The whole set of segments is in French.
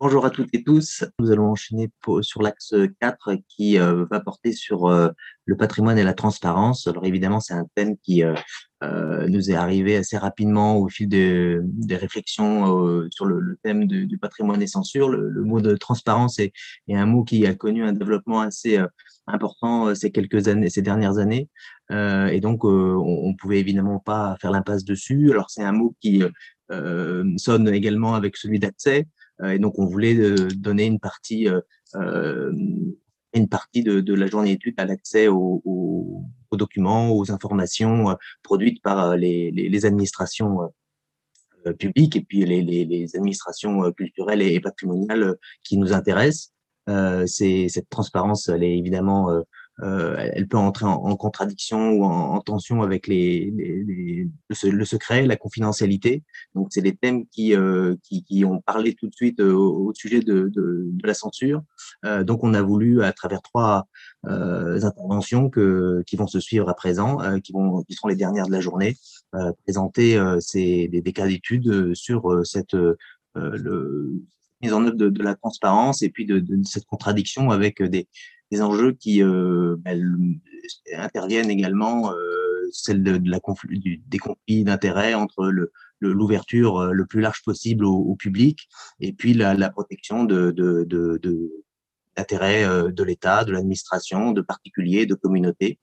Bonjour à toutes et tous. Nous allons enchaîner sur l'axe 4 qui euh, va porter sur euh, le patrimoine et la transparence. Alors évidemment, c'est un thème qui euh, nous est arrivé assez rapidement au fil des, réflexions sur le, thème du, patrimoine et censure. Le, mot de transparence est, est, un mot qui a connu un développement assez important ces quelques années, ces dernières années. et donc, on, ne pouvait évidemment pas faire l'impasse dessus. Alors c'est un mot qui sonne également avec celui d'accès. Euh, et donc, on voulait euh, donner une partie, euh, une partie de, de, la journée d'études à l'accès aux, aux, aux, documents, aux informations produites par les, les, les administrations publiques et puis les, les, administrations culturelles et patrimoniales qui nous intéressent. Euh, cette transparence, elle est évidemment euh, elle peut entrer en, contradiction ou en, en tension avec les, les, les, le, secret, la confidentialité. Donc, c'est des thèmes qui, euh, qui, qui, ont parlé tout de suite euh, au, sujet de, de, de, la censure. Euh, donc, on a voulu, à travers trois euh, interventions que, qui vont se suivre à présent, qui, vont, qui seront les dernières de la journée, présenter ces, des, des cas d'études sur cette le, mise en œuvre de, de, la transparence et puis de, de cette contradiction avec des, des enjeux qui euh, ben, interviennent également, euh, celle de, la conflit, du, des conflits d'intérêts entre le l'ouverture euh, le, plus large possible au, au public et puis la, la protection de, de, de, d'intérêts euh, de l'État, de l'administration, de particuliers, de communautés.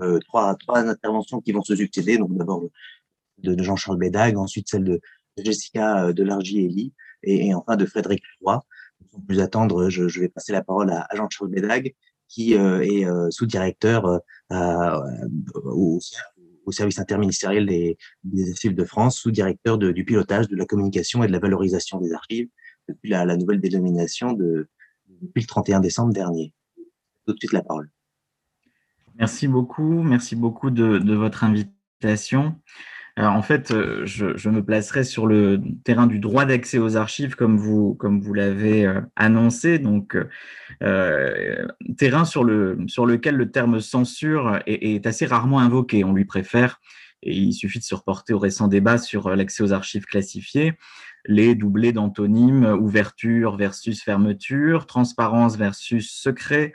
Euh, trois, trois interventions qui vont se succéder. Donc d'abord de, de Jean-Charles Bédag, ensuite celle de Jessica Delargy-Elie et, et enfin de Frédéric Roy sans plus attendre, je, vais passer la parole à, Jean-Charles Bédag, qui euh, est euh, sous-directeur euh, au, service interministériel des, archives de France, sous-directeur du pilotage de la communication et de la valorisation des archives depuis la, nouvelle dénomination de, depuis le 31 décembre dernier. Tout de suite la parole. Merci beaucoup, merci beaucoup de votre invitation. Alors, en fait, euh, je, me placerai sur le terrain du droit d'accès aux archives, comme vous, l'avez euh, annoncé. Donc, euh, terrain sur lequel le terme censure est, est, assez rarement invoqué. On lui préfère, et il suffit de se reporter au récent débat sur l'accès aux archives classifiées, les doublés d'antonymes ouverture versus fermeture, transparence versus secret,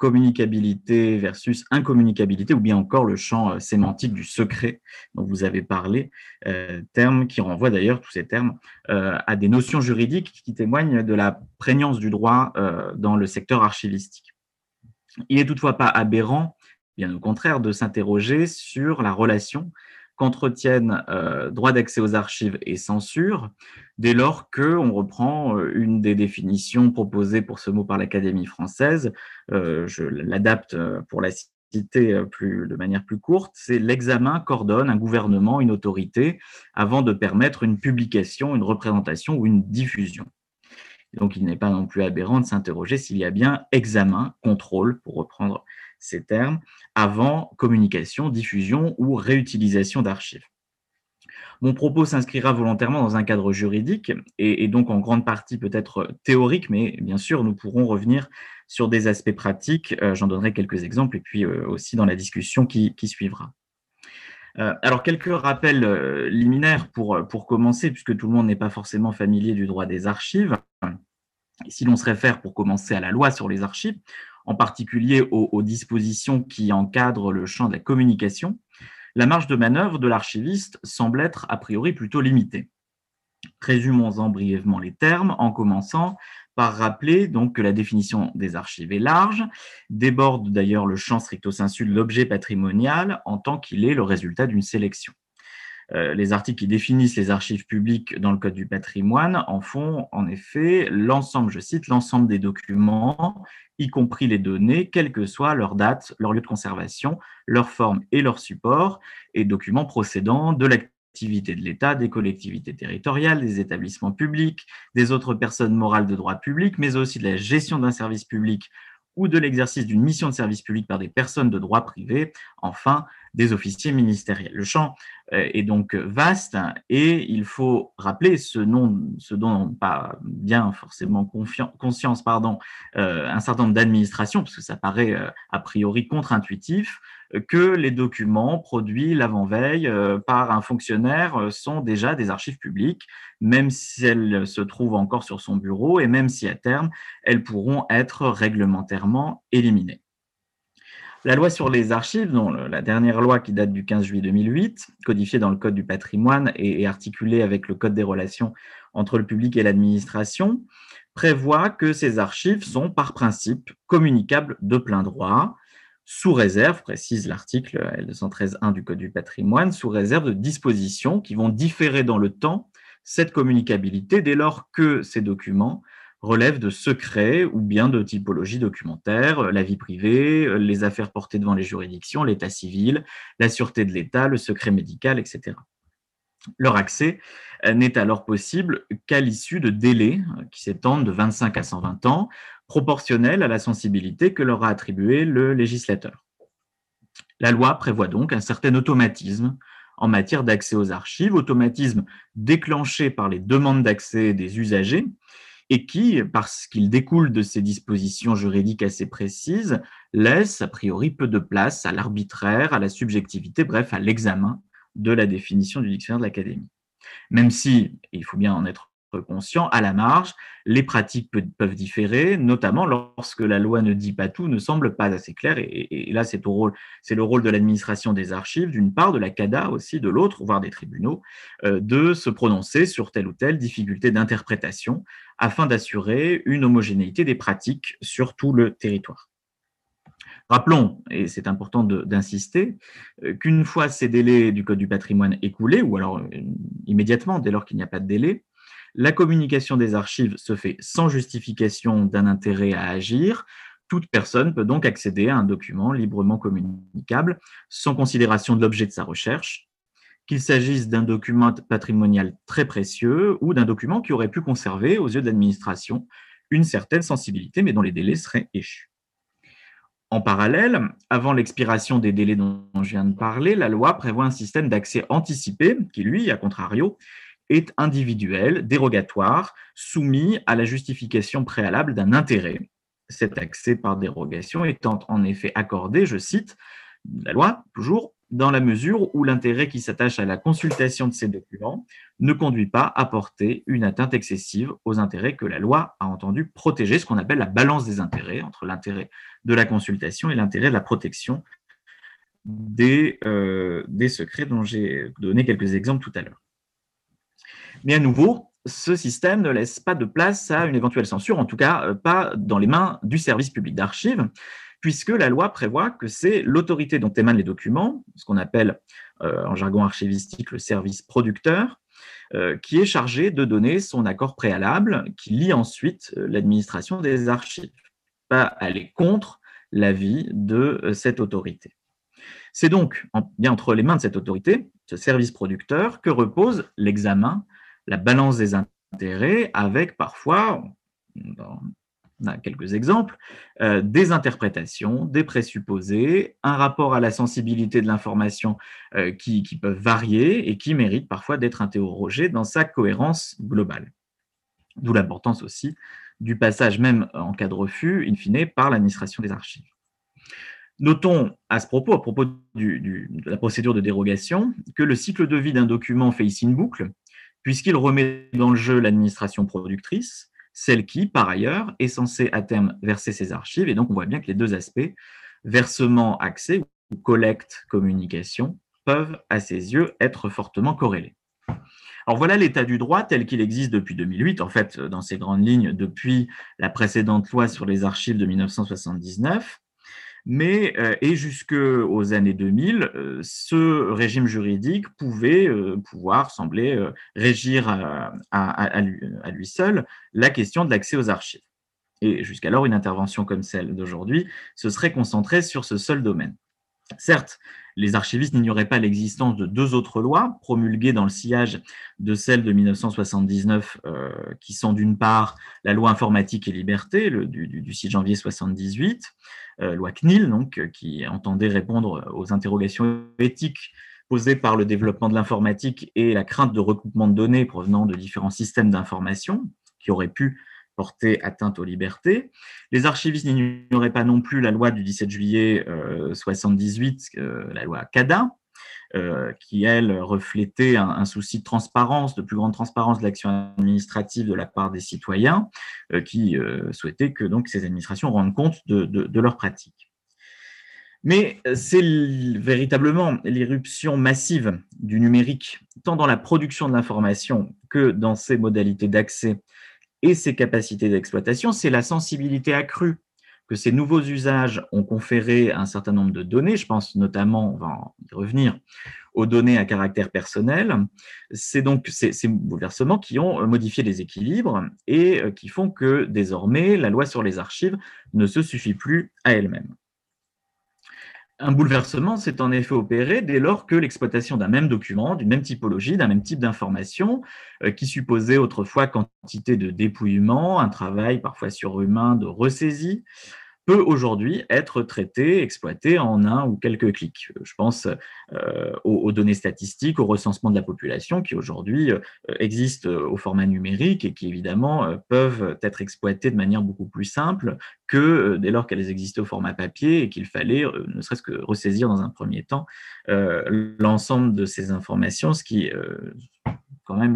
communicabilité versus incommunicabilité, ou bien encore le champ euh, sémantique du secret dont vous avez parlé, euh, terme qui renvoie d'ailleurs, tous ces termes, euh, à des notions juridiques qui témoignent de la prégnance du droit dans le secteur archivistique. Il n'est toutefois pas aberrant, bien au contraire, de s'interroger sur la relation qu'entretiennent euh, droit d'accès aux archives et censure, dès lors que on reprend euh, une des définitions proposées pour ce mot par l'Académie française, euh, je l'adapte pour la citer de manière plus courte, c'est l'examen qu'ordonne un gouvernement, une autorité, avant de permettre une publication, une représentation ou une diffusion. Donc, il n'est pas non plus aberrant de s'interroger s'il y a bien examen, contrôle, pour reprendre ces termes, avant communication, diffusion ou réutilisation d'archives. Mon propos s'inscrira volontairement dans un cadre juridique et, donc en grande partie peut-être théorique, mais bien sûr, nous pourrons revenir sur des aspects pratiques. Euh, J'en donnerai quelques exemples et puis euh, aussi dans la discussion qui, suivra. Euh, alors, quelques rappels liminaires pour, pour commencer, puisque tout le monde n'est pas forcément familier du droit des archives. si l'on se réfère pour commencer à la loi sur les archives, en particulier aux, dispositions qui encadrent le champ de la communication, la marge de manœuvre de l'archiviste semble être a priori plutôt limitée. Résumons-en brièvement les termes en commençant par rappeler donc que la définition des archives est large, déborde d'ailleurs le champ stricto sensu de l'objet patrimonial en tant qu'il est le résultat d'une sélection. Euh, les articles qui définissent les archives publiques dans le Code du patrimoine en font en effet l'ensemble, je cite, l'ensemble des documents, y compris les données, quelle que soit leur date, leur lieu de conservation, leur forme et leur support, et documents procédant de l'activité de l'État, des collectivités territoriales, des établissements publics, des autres personnes morales de droit public, mais aussi de la gestion d'un service public ou de l'exercice d'une mission de service public par des personnes de droit privé, enfin des officiers ministériels. Le champ euh, est donc vaste et il faut rappeler ce, nom, ce dont n'ont pas bien forcément conscience pardon, euh, un certain nombre d'administrations, parce que ça paraît euh, a priori contre-intuitif, que les documents produits l'avant-veille par un fonctionnaire sont déjà des archives publiques, même si elles se trouvent encore sur son bureau et même si à terme, elles pourront être réglementairement éliminées. La loi sur les archives, dont la dernière loi qui date du 15 juillet 2008, codifiée dans le Code du patrimoine et, articulée avec le Code des relations entre le public et l'administration, prévoit que ces archives sont par principe communicables de plein droit, sous réserve, précise l'article L213.1 du Code du patrimoine, sous réserve de dispositions qui vont différer dans le temps cette communicabilité dès lors que ces documents relève de secrets ou bien de typologie documentaire, euh, la vie privée, euh, les affaires portées devant les juridictions, l'état civil, la sûreté de l'État, le secret médical, etc. Leur accès euh, n'est alors possible qu'à l'issue de délais qui s'étendent de 25 à 120 ans, proportionnels à la sensibilité que leur a attribué le législateur. La loi prévoit donc un certain automatisme en matière d'accès aux archives, automatisme déclenché par les demandes d'accès des usagers et qui, parce qu'il découle de ces dispositions juridiques assez précises, laisse a priori peu de place à l'arbitraire, à la subjectivité, bref, à l'examen de la définition du dictionnaire de l'Académie. Même si, il faut bien en être conscient, à la marge, les pratiques peuvent différer, notamment lorsque la loi ne dit pas tout, ne semble pas assez claire. Et, là, c'est le rôle de l'administration des archives, d'une part, de la CADA aussi, de l'autre, voire des tribunaux, euh, de se prononcer sur telle ou telle difficulté d'interprétation afin d'assurer une homogénéité des pratiques sur tout le territoire. Rappelons, et c'est important d'insister, euh, qu'une fois ces délais du Code du patrimoine écoulés, ou alors euh, immédiatement dès lors qu'il n'y a pas de délai, la communication des archives se fait sans justification d'un intérêt à agir. Toute personne peut donc accéder à un document librement communicable sans considération de l'objet de sa recherche, qu'il s'agisse d'un document patrimonial très précieux ou d'un document qui aurait pu conserver, aux yeux de l'administration, une certaine sensibilité, mais dont les délais seraient échus. En parallèle, avant l'expiration des délais dont je viens de parler, la loi prévoit un système d'accès anticipé qui, lui, à contrario, est individuel, dérogatoire, soumis à la justification préalable d'un intérêt. Cet accès par dérogation étant en effet accordé, je cite la loi, toujours, dans la mesure où l'intérêt qui s'attache à la consultation de ces documents ne conduit pas à porter une atteinte excessive aux intérêts que la loi a entendu protéger, ce qu'on appelle la balance des intérêts entre l'intérêt de la consultation et l'intérêt de la protection des, euh, des secrets dont j'ai donné quelques exemples tout à l'heure. Mais à nouveau, ce système ne laisse pas de place à une éventuelle censure, en tout cas euh, pas dans les mains du service public d'archives, puisque la loi prévoit que c'est l'autorité dont émanent les documents, ce qu'on appelle euh, en jargon archivistique le service producteur, euh, qui est chargé de donner son accord préalable, qui lie ensuite l'administration des archives, pas aller contre l'avis de cette autorité. C'est donc bien entre les mains de cette autorité, ce service producteur, que repose l'examen la balance des intérêts avec parfois, on a quelques exemples, euh, des interprétations, des présupposés, un rapport à la sensibilité de l'information euh, qui, peuvent varier et qui méritent parfois d'être interrogés dans sa cohérence globale. D'où l'importance aussi du passage même en cas de refus, in fine, par l'administration des archives. Notons à ce propos, à propos de la procédure de dérogation, que le cycle de vie d'un document fait ici une boucle, puisqu'il remet dans le jeu l'administration productrice, celle qui, par ailleurs, est censée à terme verser ses archives. Et donc, on voit bien que les deux aspects, versement, accès ou collecte, communication, peuvent, à ses yeux, être fortement corrélés. Alors voilà l'état du droit tel qu'il existe depuis 2008, en fait, dans ses grandes lignes, depuis la précédente loi sur les archives de 1979 mais euh, et jusqu'aux années 2000, euh, ce régime juridique pouvait euh, pouvoir sembler régir à, lui, seul la question de l'accès aux archives. Et jusqu'alors, une intervention comme celle d'aujourd'hui se serait concentrée sur ce seul domaine. Certes, les archivistes n'ignoraient pas l'existence de deux autres lois promulguées dans le sillage de celle de 1979, euh, qui sont d'une part la loi informatique et liberté du, 6 janvier 78, euh, loi CNIL, donc, qui entendait répondre aux interrogations éthiques posées par le développement de l'informatique et la crainte de recoupement de données provenant de différents systèmes d'information qui auraient pu porter atteinte aux libertés. Les archivistes n'ignoraient pas non plus la loi du 17 juillet 1978, euh, euh, la loi CADA, euh, qui, elle, reflétait un, souci de transparence, de plus grande transparence de l'action administrative de la part des citoyens, qui souhaitaient que donc, ces administrations rendent compte de, de leurs pratiques. Mais c'est véritablement l'irruption massive du numérique, tant dans la production de l'information que dans ses modalités d'accès et ses capacités d'exploitation, c'est la sensibilité accrue que ces nouveaux usages ont conféré à un certain nombre de données. Je pense notamment, on va y revenir, aux données à caractère personnel. C'est donc ces, bouleversements qui ont modifié les équilibres et euh, qui font que désormais la loi sur les archives ne se suffit plus à elle-même. Un bouleversement s'est en effet opéré dès lors que l'exploitation d'un même document, d'une même typologie, d'un même type d'information, euh, qui supposait autrefois quantité de dépouillement, un travail parfois surhumain de ressaisie, peut aujourd'hui être traité, exploité en un ou quelques clics. Je pense euh, aux, données statistiques, au recensement de la population qui aujourd'hui euh, existent au format numérique et qui évidemment euh, peuvent être exploitées de manière beaucoup plus simple que dès lors qu'elles existaient au format papier et qu'il fallait ne serait-ce que ressaisir dans un premier temps l'ensemble de ces informations, ce qui quand même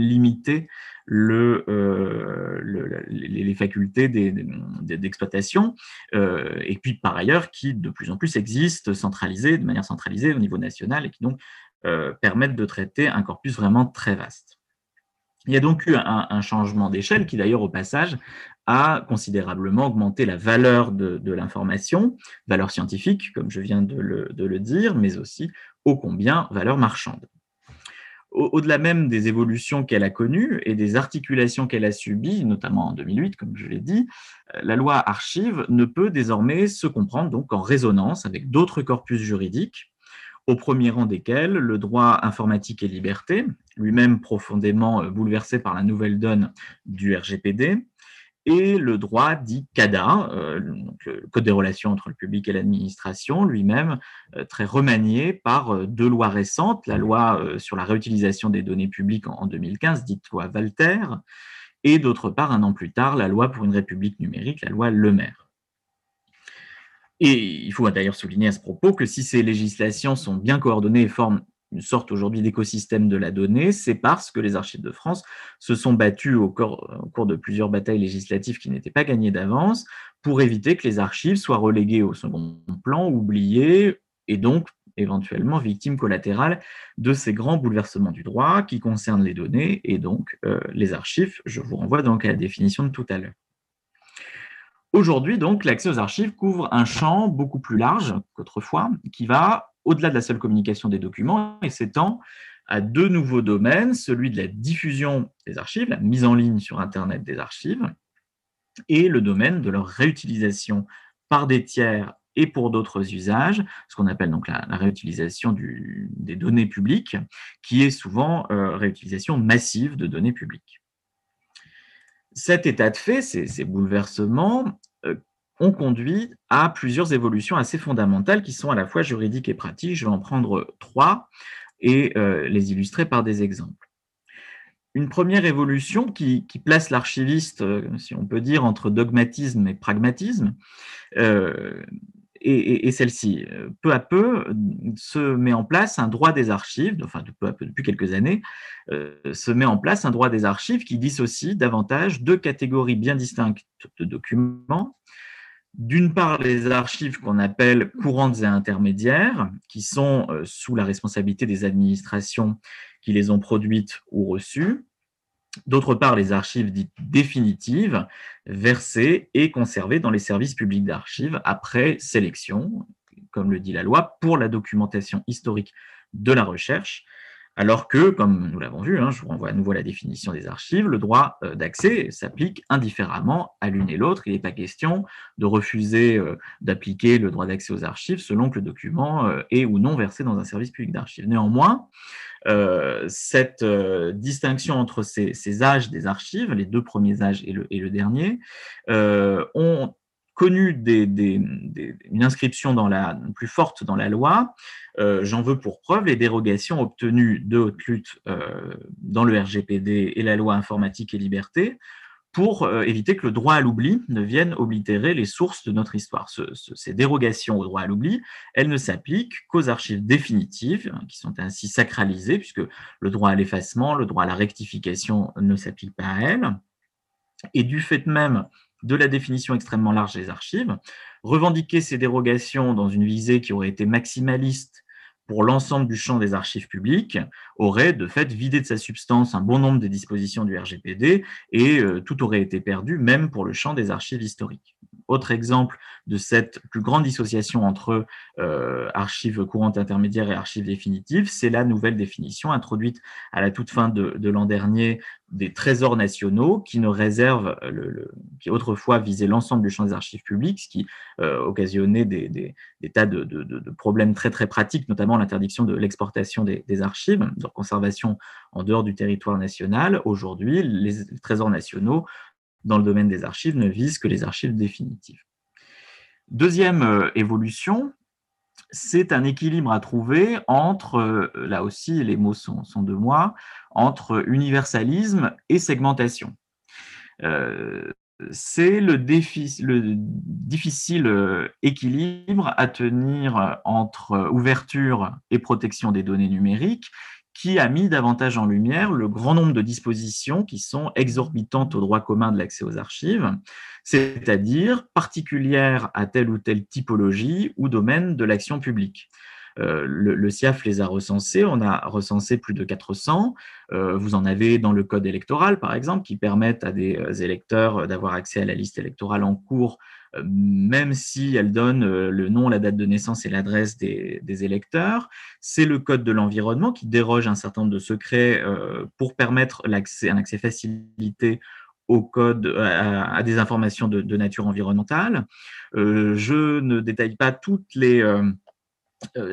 euh, le, les facultés d'exploitation, euh, et puis par ailleurs qui de plus en plus existent centralisées, de manière centralisée au niveau national, et qui donc euh, permettent de traiter un corpus vraiment très vaste. Il y a donc eu un, changement d'échelle qui d'ailleurs au passage a considérablement augmenté la valeur de, l'information, valeur scientifique comme je viens de le dire, mais aussi ô combien valeur marchande au-delà même des évolutions qu'elle a connues et des articulations qu'elle a subies, notamment en 2008, comme je l'ai dit, euh, la loi archive ne peut désormais se comprendre donc en résonance avec d'autres corpus juridiques, au premier rang desquels le droit informatique et liberté, lui-même profondément euh, bouleversé par la nouvelle donne du RGPD, et le droit dit CADA, euh, le Code des relations entre le public et l'administration, lui-même euh, très remanié par euh, deux lois récentes, la loi sur la réutilisation des données publiques en 2015, dite loi Walter, et d'autre part, un an plus tard, la loi pour une république numérique, la loi Le Maire. Et il faut d'ailleurs souligner à ce propos que si ces législations sont bien coordonnées et forment une sorte aujourd'hui d'écosystème de la donnée, c'est parce que les archives de France se sont battues au cours, de plusieurs batailles législatives qui n'étaient pas gagnées d'avance pour éviter que les archives soient reléguées au second plan, oubliées et donc éventuellement victimes collatérales de ces grands bouleversements du droit qui concernent les données et donc euh, les archives. Je vous renvoie donc à la définition de tout à l'heure. Aujourd'hui, donc, l'accès aux archives couvre un champ beaucoup plus large qu'autrefois, qui va au-delà de la seule communication des documents et s'étend à deux nouveaux domaines, celui de la diffusion des archives, la mise en ligne sur Internet des archives, et le domaine de leur réutilisation par des tiers et pour d'autres usages, ce qu'on appelle donc la, réutilisation des données publiques, qui est souvent euh, réutilisation massive de données publiques. Cet état de fait, ces, bouleversements, ont conduit à plusieurs évolutions assez fondamentales qui sont à la fois juridiques et pratiques. Je vais en prendre trois et euh, les illustrer par des exemples. Une première évolution qui, place l'archiviste, euh, si on peut dire, entre dogmatisme et pragmatisme, euh, et, celle-ci, peu à peu, se met en place un droit des archives, enfin peu à peu, depuis quelques années, se met en place un droit des archives qui dissocie davantage deux catégories bien distinctes de documents, d'une part les archives qu'on appelle courantes et intermédiaires, qui sont euh, sous la responsabilité des administrations qui les ont produites ou reçues. D'autre part, les archives dites définitives, versées et conservées dans les services publics d'archives après sélection, comme le dit la loi, pour la documentation historique de la recherche, Alors que, comme nous l'avons vu, hein, je vous renvoie à nouveau à la définition des archives, le droit euh, d'accès s'applique indifféremment à l'une et l'autre. Il n'est pas question de refuser euh, d'appliquer le droit d'accès aux archives selon que le document euh, est ou non versé dans un service public d'archives. Néanmoins, cette distinction entre ces, âges des archives, les deux premiers âges et le, et le dernier, ont connu une inscription plus forte dans la loi, euh, j'en veux pour preuve les dérogations obtenues de haute lutte euh, dans le RGPD et la loi informatique et liberté pour euh, éviter que le droit à l'oubli ne vienne oblitérer les sources de notre histoire. ces dérogations au droit à l'oubli, elles ne s'appliquent qu'aux archives définitives, hein, qui sont ainsi sacralisées, puisque le droit à l'effacement, le droit à la rectification ne s'applique pas à elles. Et du fait même de la définition extrêmement large des archives, revendiquer ces dérogations dans une visée qui aurait été maximaliste pour l'ensemble du champ des archives publiques aurait de fait vidé de sa substance un bon nombre des dispositions du RGPD et euh, tout aurait été perdu, même pour le champ des archives historiques. Autre exemple de cette plus grande dissociation entre euh, archives courantes intermédiaires et archives définitives, c'est la nouvelle définition introduite à la toute fin de, l'an dernier des trésors nationaux qui ne réservent, le, qui autrefois visaient l'ensemble du champ des archives publiques, ce qui euh, occasionnait des, tas de, problèmes très très pratiques, notamment l'interdiction de l'exportation des, archives, de leur conservation en dehors du territoire national. Aujourd'hui, les trésors nationaux dans le domaine des archives ne visent que les archives définitives. Deuxième euh, évolution, c'est un équilibre à trouver entre, euh, là aussi les mots sont, de moi, entre universalisme et segmentation. Euh, c'est le, le, difficile équilibre à tenir entre ouverture et protection des données numériques qui a mis davantage en lumière le grand nombre de dispositions qui sont exorbitantes au droit commun de l'accès aux archives, c'est-à-dire particulières à telle ou telle typologie ou domaine de l'action publique. Euh, le, CIAF les a recensés, on a recensé plus de 400. Euh, vous en avez dans le code électoral, par exemple, qui permettent à des euh, électeurs d'avoir accès à la liste électorale en cours même si elle donne le nom, la date de naissance et l'adresse des, électeurs. C'est le code de l'environnement qui déroge un certain nombre de secrets pour permettre l'accès, un accès facilité au code, à, des informations de, nature environnementale. je ne détaille pas toutes les euh,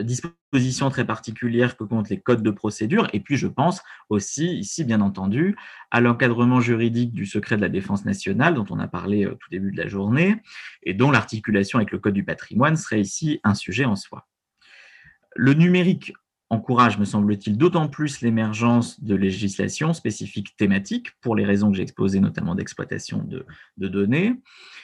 dispositions très particulières que comptent les codes de procédure. Et puis, je pense aussi, ici, bien entendu, à l'encadrement juridique du secret de la défense nationale, dont on a parlé au tout début de la journée, et dont l'articulation avec le code du patrimoine serait ici un sujet en soi. Le numérique encourage, me semble-t-il, d'autant plus l'émergence de législations spécifiques thématiques, pour les raisons que j'ai exposées, notamment d'exploitation de, données.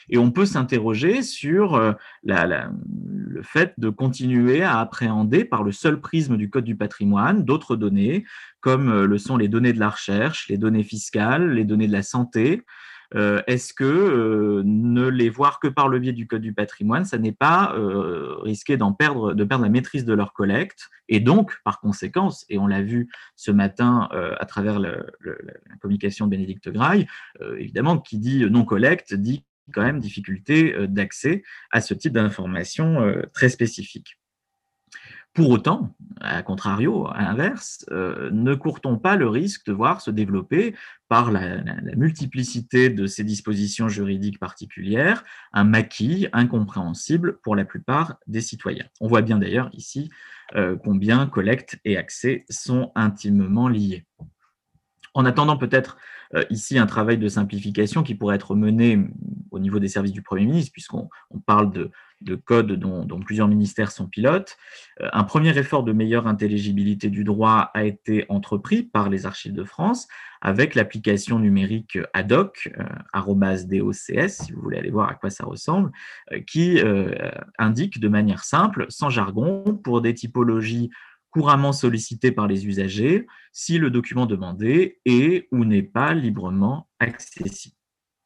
Et on peut s'interroger sur euh, le fait de continuer à appréhender par le seul prisme du Code du patrimoine d'autres données, comme euh, le sont les données de la recherche, les données fiscales, les données de la santé, est-ce que euh, ne les voir que par le biais du Code du patrimoine, ça n'est pas euh, risquer d'en perdre, de perdre la maîtrise de leur collecte et donc, par conséquence, et on l'a vu ce matin à travers la communication de Bénédicte Graille, évidemment, qui dit non-collecte dit quand même difficulté d'accès à ce type d'informations très spécifiques. Pour autant, à contrario, à l'inverse, euh, ne court-on pas le risque de voir se développer, par la, multiplicité de ces dispositions juridiques particulières, un maquis incompréhensible pour la plupart des citoyens On voit bien d'ailleurs ici euh, combien collecte et accès sont intimement liés. En attendant peut-être euh, ici un travail de simplification qui pourrait être mené au niveau des services du Premier ministre, puisqu'on parle de, de codes dont, plusieurs ministères sont pilotes. Euh, un premier effort de meilleure intelligibilité du droit a été entrepris par les archives de France avec l'application numérique ADOC, euh, DOCS, si vous voulez aller voir à quoi ça ressemble, euh, qui indique de manière simple, sans jargon, pour des typologies couramment sollicitées par les usagers, si le document demandé est ou n'est pas librement accessible.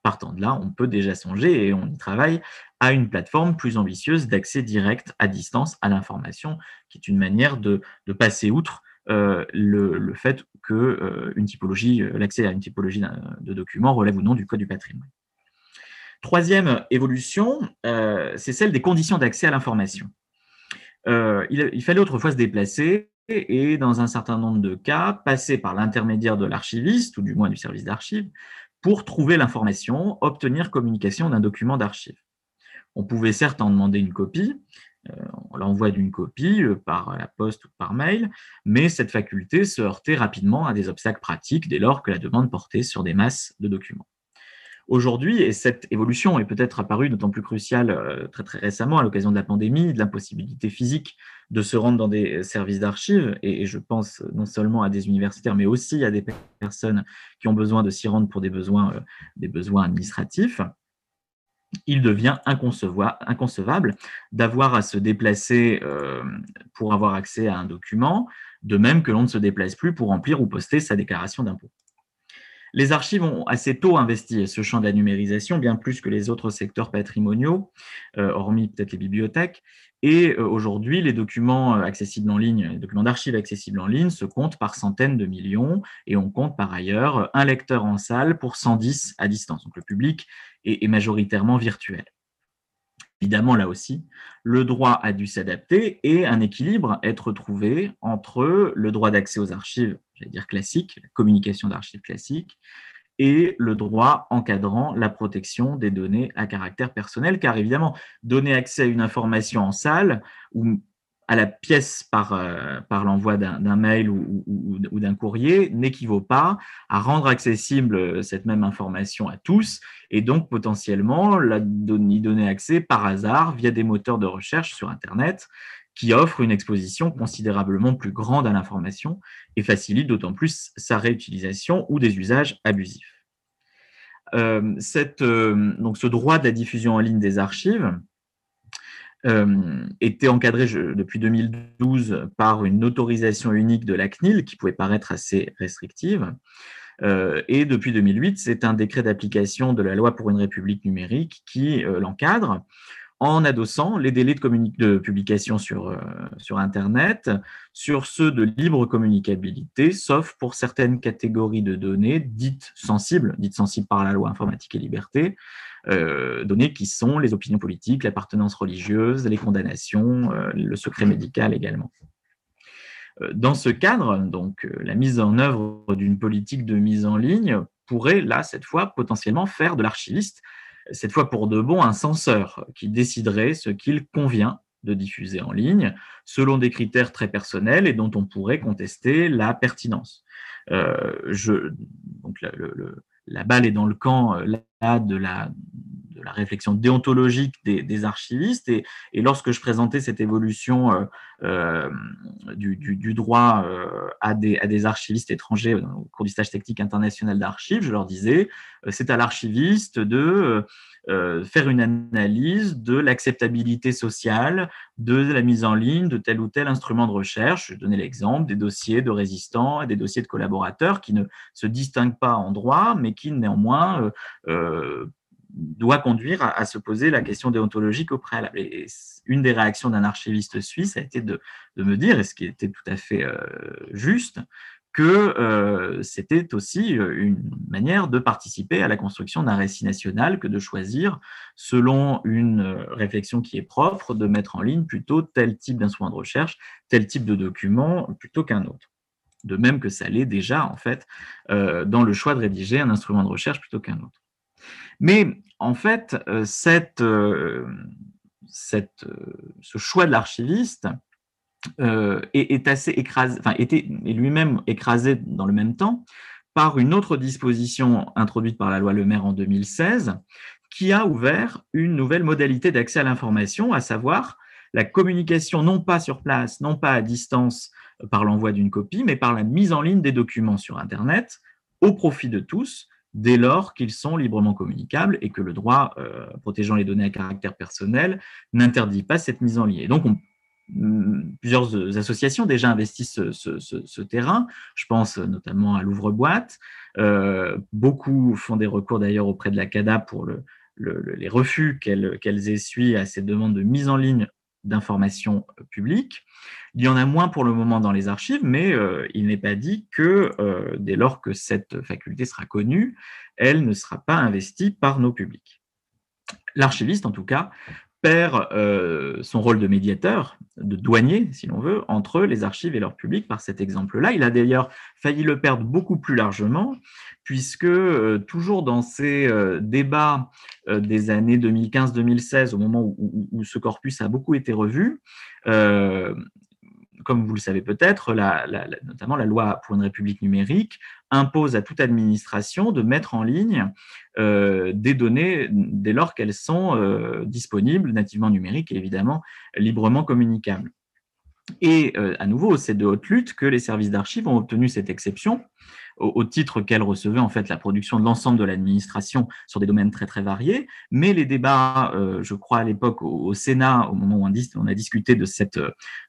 Partant de là, on peut déjà songer, et on y travaille, à une plateforme plus ambitieuse d'accès direct à distance à l'information, qui est une manière de, passer outre euh, le, fait que euh, euh, l'accès à une typologie de documents relève ou non du Code du patrimoine. Troisième évolution, c'est celle des conditions d'accès à l'information. il, fallait autrefois se déplacer et, dans un certain nombre de cas, passer par l'intermédiaire de l'archiviste, ou du moins du service d'archives, pour trouver l'information, obtenir communication d'un document d'archive. On pouvait certes en demander une copie, euh, l'envoi d'une copie euh, par la poste ou par mail, mais cette faculté se heurtait rapidement à des obstacles pratiques dès lors que la demande portait sur des masses de documents. Aujourd'hui, et cette évolution est peut-être apparue d'autant plus cruciale euh, très récemment à l'occasion de la pandémie, de l'impossibilité physique de se rendre dans des services d'archives, et, je pense non seulement à des universitaires, mais aussi à des personnes qui ont besoin de s'y rendre pour des besoins administratifs il devient inconcevable d'avoir à se déplacer euh, pour avoir accès à un document, de même que l'on ne se déplace plus pour remplir ou poster sa déclaration d'impôt. Les archives ont assez tôt investi ce champ de la numérisation, bien plus que les autres secteurs patrimoniaux, euh, hormis peut-être les bibliothèques. Et euh, aujourd'hui, les documents accessibles en ligne, les documents d'archives accessibles en ligne se comptent par centaines de millions et on compte par ailleurs un lecteur en salle pour 110 à distance. Donc le public est, majoritairement virtuel. Évidemment, là aussi, le droit a dû s'adapter et un équilibre être trouvé entre le droit d'accès aux archives, j'allais dire classiques, la communication d'archives classiques, et le droit encadrant la protection des données à caractère personnel, car évidemment, donner accès à une information en salle ou à la pièce par, euh, par l'envoi d'un mail ou, d'un courrier n'équivaut pas à rendre accessible cette même information à tous et donc potentiellement la y donner accès par hasard via des moteurs de recherche sur Internet qui offrent une exposition considérablement plus grande à l'information et facilitent d'autant plus sa réutilisation ou des usages abusifs. Euh, euh, donc ce droit de la diffusion en ligne des archives, euh, était encadré depuis 2012 par une autorisation unique de la CNIL qui pouvait paraître assez restrictive. Et depuis 2008, c'est un décret d'application de la loi pour une république numérique qui l'encadre en adossant les délais de, publication sur, sur Internet sur ceux de libre communicabilité, sauf pour certaines catégories de données dites sensibles, dites sensibles par la loi informatique et liberté, euh, données qui sont les opinions politiques, l'appartenance religieuse, les condamnations, euh, le secret médical également. Euh, dans ce cadre, donc, la mise en œuvre d'une politique de mise en ligne pourrait, là, cette fois, potentiellement faire de l'archiviste, cette fois pour de bon, un censeur qui déciderait ce qu'il convient de diffuser en ligne selon des critères très personnels et dont on pourrait contester la pertinence. je, donc la balle est dans le camp euh, de, la, réflexion déontologique des, archivistes. Et, lorsque je présentais cette évolution euh, euh, du, droit à, des, à, des, archivistes étrangers au cours du stage technique international d'archives, je leur disais, c'est à l'archiviste de euh, faire une analyse de l'acceptabilité sociale de la mise en ligne de tel ou tel instrument de recherche. Je donnais l'exemple des dossiers de résistants et des dossiers de collaborateurs qui ne se distinguent pas en droit, mais qui néanmoins euh, euh doit conduire à, se poser la question déontologique au préalable. Une des réactions d'un archiviste suisse a été de, me dire, et ce qui était tout à fait euh, juste, que euh, c'était aussi euh, une manière de participer à la construction d'un récit national que de choisir, selon une euh, réflexion qui est propre, de mettre en ligne plutôt tel type d'instrument de recherche, tel type de document plutôt qu'un autre. De même que ça l'est déjà, en fait, dans le choix de rédiger un instrument de recherche plutôt qu'un autre. Mais en fait, cette, cette, ce choix de l'archiviste, euh, est, assez écrasé, enfin, lui-même écrasé dans le même temps par une autre disposition introduite par la loi Le Maire en 2016, qui a ouvert une nouvelle modalité d'accès à l'information, à savoir la communication non pas sur place, non pas à distance euh, par l'envoi d'une copie, mais par la mise en ligne des documents sur Internet au profit de tous, dès lors qu'ils sont librement communicables et que le droit euh, protégeant les données à caractère personnel n'interdit pas cette mise en ligne. Donc, on, Mm, plusieurs associations déjà investissent ce, terrain. Je pense notamment à l'ouvre-boîte. Euh, beaucoup font des recours d'ailleurs auprès de la CADA pour les refus qu'elles essuient à ces demandes de mise en ligne d'informations publiques. Il y en a moins pour le moment dans les archives, mais euh, il n'est pas dit que euh, dès lors que cette faculté sera connue, elle ne sera pas investie par nos publics. L'archiviste, en tout cas, perd son rôle de médiateur, de douanier, si l'on veut, entre les archives et leur public par cet exemple-là. Il a d'ailleurs failli le perdre beaucoup plus largement, puisque toujours dans ces débats des années 2015-2016, au moment où, ce corpus a beaucoup été revu, comme vous le savez peut-être, notamment la loi pour une république numérique impose à toute administration de mettre en ligne euh, des données dès lors qu'elles sont euh, disponibles nativement numériques et évidemment librement communicables. Et euh, à nouveau, c'est de haute lutte que les services d'archives ont obtenu cette exception au, titre qu'elle recevait en fait la production de l'ensemble de l'administration sur des domaines très très variés. Mais les débats, euh, je crois à l'époque au, Sénat, au moment où on, a discuté de cette,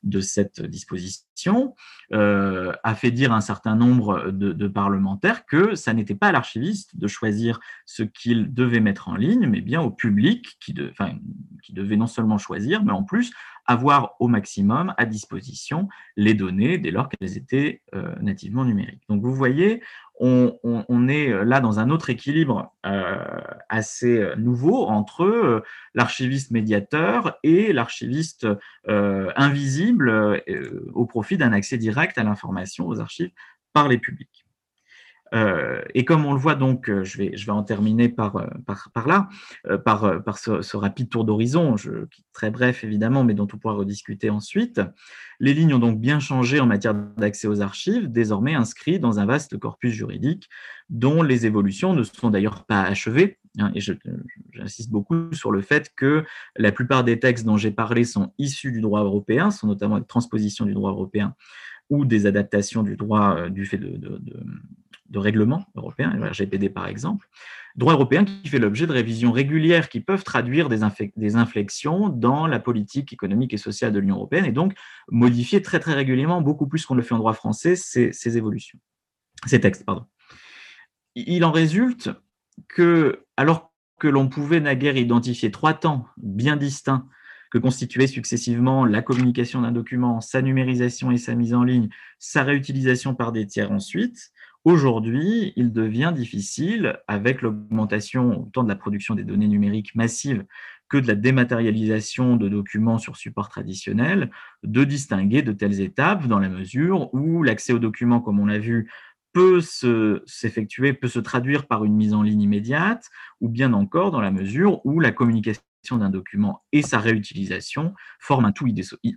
de cette disposition, euh, a fait dire à un certain nombre de, parlementaires que ça n'était pas à l'archiviste de choisir ce qu'il devait mettre en ligne, mais bien au public qui, qui devait non seulement choisir, mais en plus avoir au maximum à disposition les données dès lors qu'elles étaient euh, nativement numériques. Donc vous voyez, on, est là dans un autre équilibre euh, assez nouveau entre l'archiviste médiateur et l'archiviste euh, invisible au profit d'un accès direct à l'information, aux archives par les publics. Euh, et comme on le voit donc, euh, je vais, je vais en terminer par, euh, par, par là, par, par ce, rapide tour d'horizon, très bref évidemment, mais dont on pourra rediscuter ensuite. Les lignes ont donc bien changé en matière d'accès aux archives, désormais inscrits dans un vaste corpus juridique dont les évolutions ne sont d'ailleurs pas achevées. Hein, et j'insiste beaucoup sur le fait que la plupart des textes dont j'ai parlé sont issus du droit européen, sont notamment des transpositions du droit européen ou des adaptations du droit du fait de règlement européen, le RGPD par exemple, droit européen qui fait l'objet de révisions régulières qui peuvent traduire des, inflexions dans la politique économique et sociale de l'Union européenne et donc modifier très très régulièrement, beaucoup plus qu'on le fait en droit français, ces, évolutions, ces textes. Il en résulte que, alors que l'on pouvait naguère identifier trois temps bien distincts que constituaient successivement la communication d'un document, sa numérisation et sa mise en ligne, sa réutilisation par des tiers ensuite, Aujourd'hui, il devient difficile, avec l'augmentation autant de la production des données numériques massives que de la dématérialisation de documents sur support traditionnel, de distinguer de telles étapes dans la mesure où l'accès aux documents, comme on l'a vu, peut s'effectuer, peut se traduire par une mise en ligne immédiate, ou bien encore dans la mesure où la communication d'un document et sa réutilisation forment un tout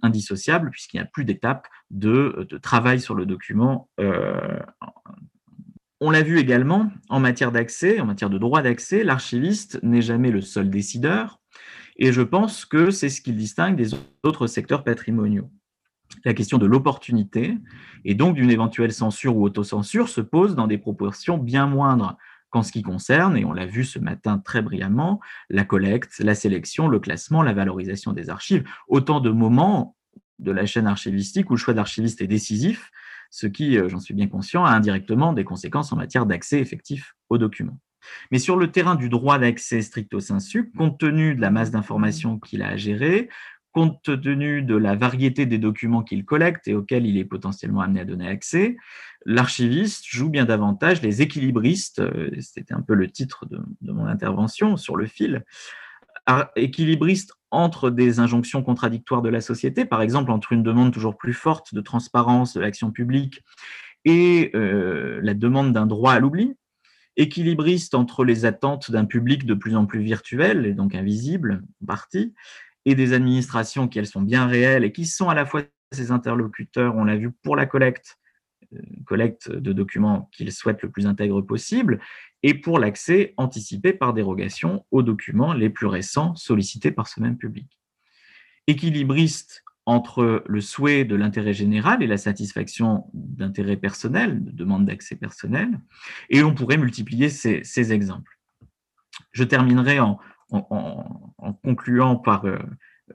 indissociable puisqu'il n'y a plus d'étape de, travail sur le document euh, on l'a vu également en matière d'accès, en matière de droit d'accès, l'archiviste n'est jamais le seul décideur, et je pense que c'est ce qui le distingue des autres secteurs patrimoniaux. La question de l'opportunité et donc d'une éventuelle censure ou autocensure se pose dans des proportions bien moindres qu'en ce qui concerne, et on l'a vu ce matin très brillamment, la collecte, la sélection, le classement, la valorisation des archives, autant de moments de la chaîne archivistique où le choix d'archiviste est décisif ce qui, euh, j'en suis bien conscient, a indirectement des conséquences en matière d'accès effectif aux documents. Mais sur le terrain du droit d'accès stricto sensu, compte tenu de la masse d'informations qu'il a à gérer, compte tenu de la variété des documents qu'il collecte et auxquels il est potentiellement amené à donner accès, l'archiviste joue bien davantage les équilibristes, euh, c'était un peu le titre de, de mon intervention sur le fil, équilibriste entre des injonctions contradictoires de la société, par exemple entre une demande toujours plus forte de transparence de l'action publique et euh, la demande d'un droit à l'oubli, équilibriste entre les attentes d'un public de plus en plus virtuel et donc invisible, partie, et des administrations qui, elles, sont bien réelles et qui sont à la fois ses interlocuteurs, on l'a vu pour la collecte, collecte de documents qu'ils souhaitent le plus intègre possible, et pour l'accès anticipé par dérogation aux documents les plus récents sollicités par ce même public. Équilibriste entre le souhait de l'intérêt général et la satisfaction d'intérêts personnels, de demande d'accès personnel, et on pourrait multiplier ces, exemples. Je terminerai en, concluant par, euh,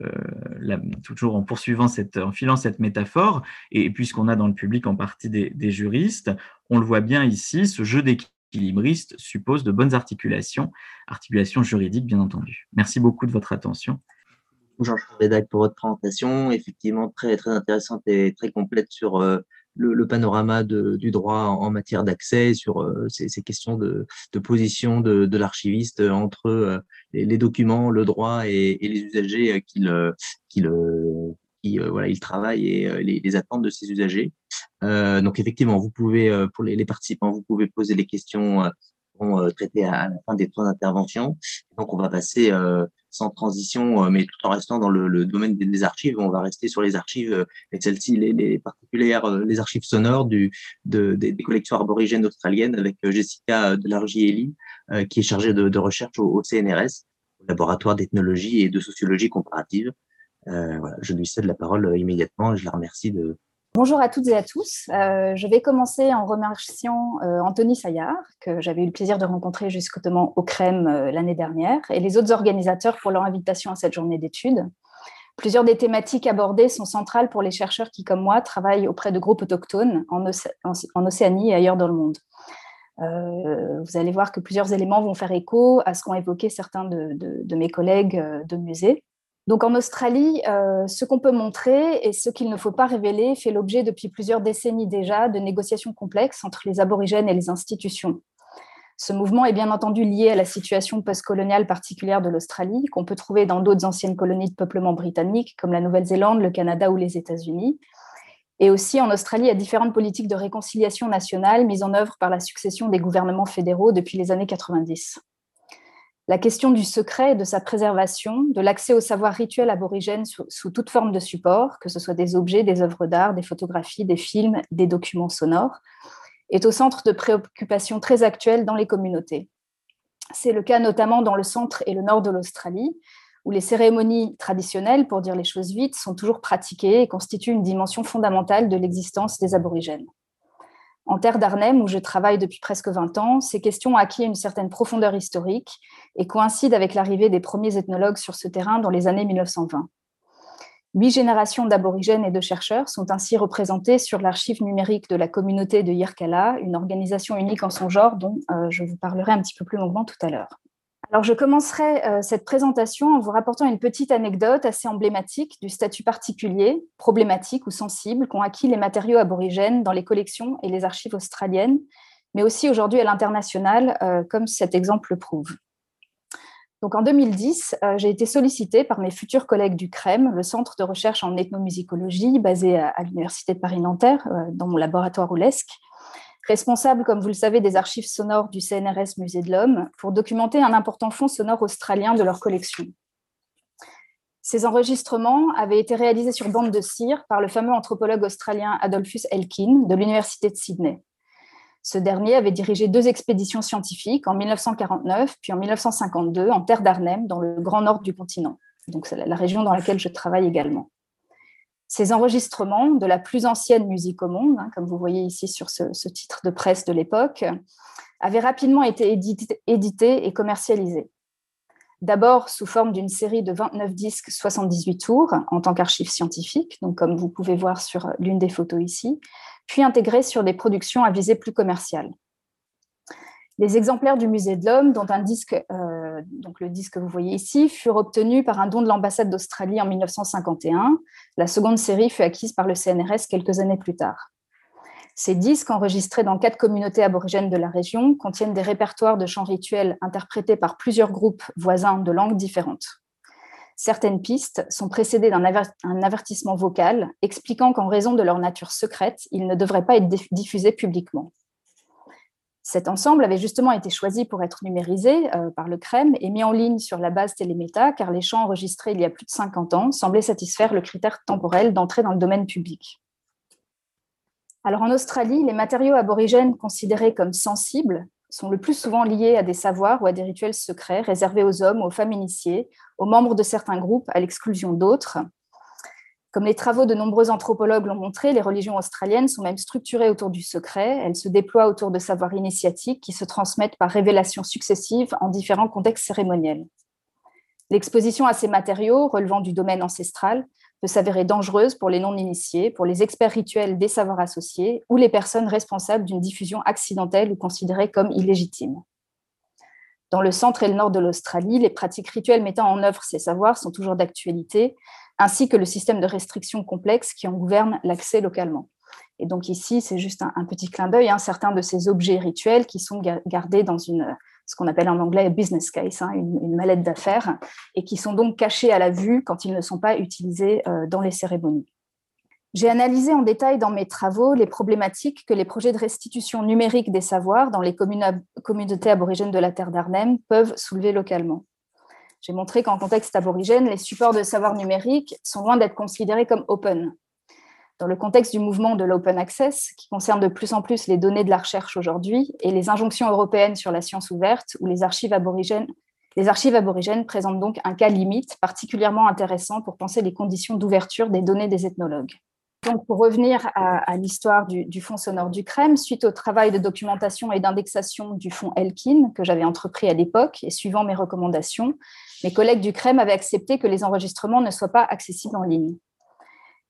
euh, toujours en poursuivant cette, en filant cette métaphore, et puisqu'on a dans le public en partie des, juristes, on le voit bien ici, ce jeu d'équilibre équilibriste suppose de bonnes articulations, articulations juridiques bien entendu. Merci beaucoup de votre attention. Jean-Charles Rédac pour votre présentation, effectivement très, très intéressante et très complète sur euh, le, panorama du droit en, matière d'accès, sur ces, questions de, position de, l'archiviste entre les, documents, le droit et, les usagers qui le, qui le qui voilà, il travaille et les, attentes de ces usagers. donc effectivement, vous pouvez pour les, participants, vous pouvez poser les questions euh, traiter à, la fin des trois interventions. Donc, on va passer euh, sans transition, euh, mais tout en restant dans le, domaine des, archives. On va rester sur les archives, et celles-ci, les, particulières, les archives sonores des, collections aborigènes australiennes avec Jessica Delargielli, qui est chargée de, recherche au, CNRS, au laboratoire d'ethnologie et de sociologie comparative. voilà, je lui cède la parole immédiatement et je la remercie de, Bonjour à toutes et à tous. Euh, je vais commencer en remerciant euh, Anthony Saillard, que j'avais eu le plaisir de rencontrer justement au CREM euh, l'année dernière, et les autres organisateurs pour leur invitation à cette journée d'études. Plusieurs des thématiques abordées sont centrales pour les chercheurs qui, comme moi, travaillent auprès de groupes autochtones en, Océanie et ailleurs dans le monde. vous allez voir que plusieurs éléments vont faire écho à ce qu'ont évoqué certains de mes collègues de musée. Donc en Australie, euh, ce qu'on peut montrer et ce qu'il ne faut pas révéler fait l'objet depuis plusieurs décennies déjà de négociations complexes entre les aborigènes et les institutions. Ce mouvement est bien entendu lié à la situation postcoloniale particulière de l'Australie, qu'on peut trouver dans d'autres anciennes colonies de peuplement britannique, comme la Nouvelle-Zélande, le Canada ou les États-Unis, et aussi en Australie à différentes politiques de réconciliation nationale mises en œuvre par la succession des gouvernements fédéraux depuis les années 90. La question du secret et de sa préservation, de l'accès au savoir rituel aborigène sous, toute forme de support, que ce soit des objets, des œuvres d'art, des photographies, des films, des documents sonores, est au centre de préoccupations très actuelles dans les communautés. C'est le cas notamment dans le centre et le nord de l'Australie, où les cérémonies traditionnelles, pour dire les choses vite, sont toujours pratiquées et constituent une dimension fondamentale de l'existence des aborigènes. En terre d'Arnhem, où je travaille depuis presque 20 ans, ces questions ont acquis une certaine profondeur historique et coïncident avec l'arrivée des premiers ethnologues sur ce terrain dans les années 1920. Huit générations d'aborigènes et de chercheurs sont ainsi représentées sur l'archive numérique de la communauté de Yirkala, une organisation unique en son genre dont euh, je vous parlerai un petit peu plus longuement tout à l'heure. Je commencerai euh, cette présentation en vous rapportant une petite anecdote assez emblématique du statut particulier, problématique ou sensible qu'ont acquis les matériaux aborigènes dans les collections et les archives australiennes, mais aussi aujourd'hui à l'international, euh, comme cet exemple le prouve. Donc, en 2010, euh, j'ai été sollicitée par mes futurs collègues du CREM, le centre de recherche en ethnomusicologie basé à, à l'Université de Paris-Nanterre, dans mon laboratoire Oulesque, responsable, comme vous le savez, des archives sonores du CNRS Musée de l'Homme, pour documenter un important fonds sonore australien de leur collection. Ces enregistrements avaient été réalisés sur bande de cire par le fameux anthropologue australien Adolphus Elkin de l'Université de Sydney. Ce dernier avait dirigé deux expéditions scientifiques en 1949 puis en 1952 en terre d'Arnhem, dans le grand nord du continent. Donc c'est la région dans laquelle je travaille également. Ces enregistrements de la plus ancienne musique au monde, hein, comme vous voyez ici sur ce, titre de presse de l'époque, avaient rapidement été édités et commercialisés. D'abord sous forme d'une série de 29 disques 78 tours en tant qu'archive scientifique, donc comme vous pouvez voir sur l'une des photos ici, puis intégrés sur des productions à visée plus commerciale. Les exemplaires du Musée de l'Homme, dont un disque, euh, donc le disque que vous voyez ici, furent obtenus par un don de l'ambassade d'Australie en 1951. La seconde série fut acquise par le CNRS quelques années plus tard. Ces disques, enregistrés dans quatre communautés aborigènes de la région, contiennent des répertoires de chants rituels interprétés par plusieurs groupes voisins de langues différentes. Certaines pistes sont précédées d'un avertissement vocal expliquant qu'en raison de leur nature secrète, ils ne devraient pas être diffusés publiquement. Cet ensemble avait justement été choisi pour être numérisé euh, par le CREM et mis en ligne sur la base Téléméta, car les chants enregistrés il y a plus de 50 ans semblaient satisfaire le critère temporel d'entrée dans le domaine public. Alors en Australie, les matériaux aborigènes considérés comme sensibles sont le plus souvent liés à des savoirs ou à des rituels secrets réservés aux hommes, aux femmes initiées, aux membres de certains groupes à l'exclusion d'autres, comme les travaux de nombreux anthropologues l'ont montré, les religions australiennes sont même structurées autour du secret. Elles se déploient autour de savoirs initiatiques qui se transmettent par révélations successives en différents contextes cérémoniels. L'exposition à ces matériaux relevant du domaine ancestral peut s'avérer dangereuse pour les non-initiés, pour les experts rituels des savoirs associés ou les personnes responsables d'une diffusion accidentelle ou considérée comme illégitime. Dans le centre et le nord de l'Australie, les pratiques rituelles mettant en œuvre ces savoirs sont toujours d'actualité ainsi que le système de restriction complexe qui en gouverne l'accès localement. Et donc ici, c'est juste un, petit clin d'œil, hein, certains de ces objets rituels qui sont gardés dans ce qu'on appelle en anglais business case, hein, une, mallette d'affaires, et qui sont donc cachés à la vue quand ils ne sont pas utilisés euh, dans les cérémonies. J'ai analysé en détail dans mes travaux les problématiques que les projets de restitution numérique des savoirs dans les communautés aborigènes de la terre d'Arnhem peuvent soulever localement. J'ai montré qu'en contexte aborigène, les supports de savoir numérique sont loin d'être considérés comme open. Dans le contexte du mouvement de l'open access, qui concerne de plus en plus les données de la recherche aujourd'hui, et les injonctions européennes sur la science ouverte, où les archives aborigènes, présentent donc un cas limite particulièrement intéressant pour penser les conditions d'ouverture des données des ethnologues. Donc, pour revenir à, l'histoire du, Fonds sonore du CREM, suite au travail de documentation et d'indexation du Fonds Elkin que j'avais entrepris à l'époque et suivant mes recommandations, mes collègues du CREM avaient accepté que les enregistrements ne soient pas accessibles en ligne.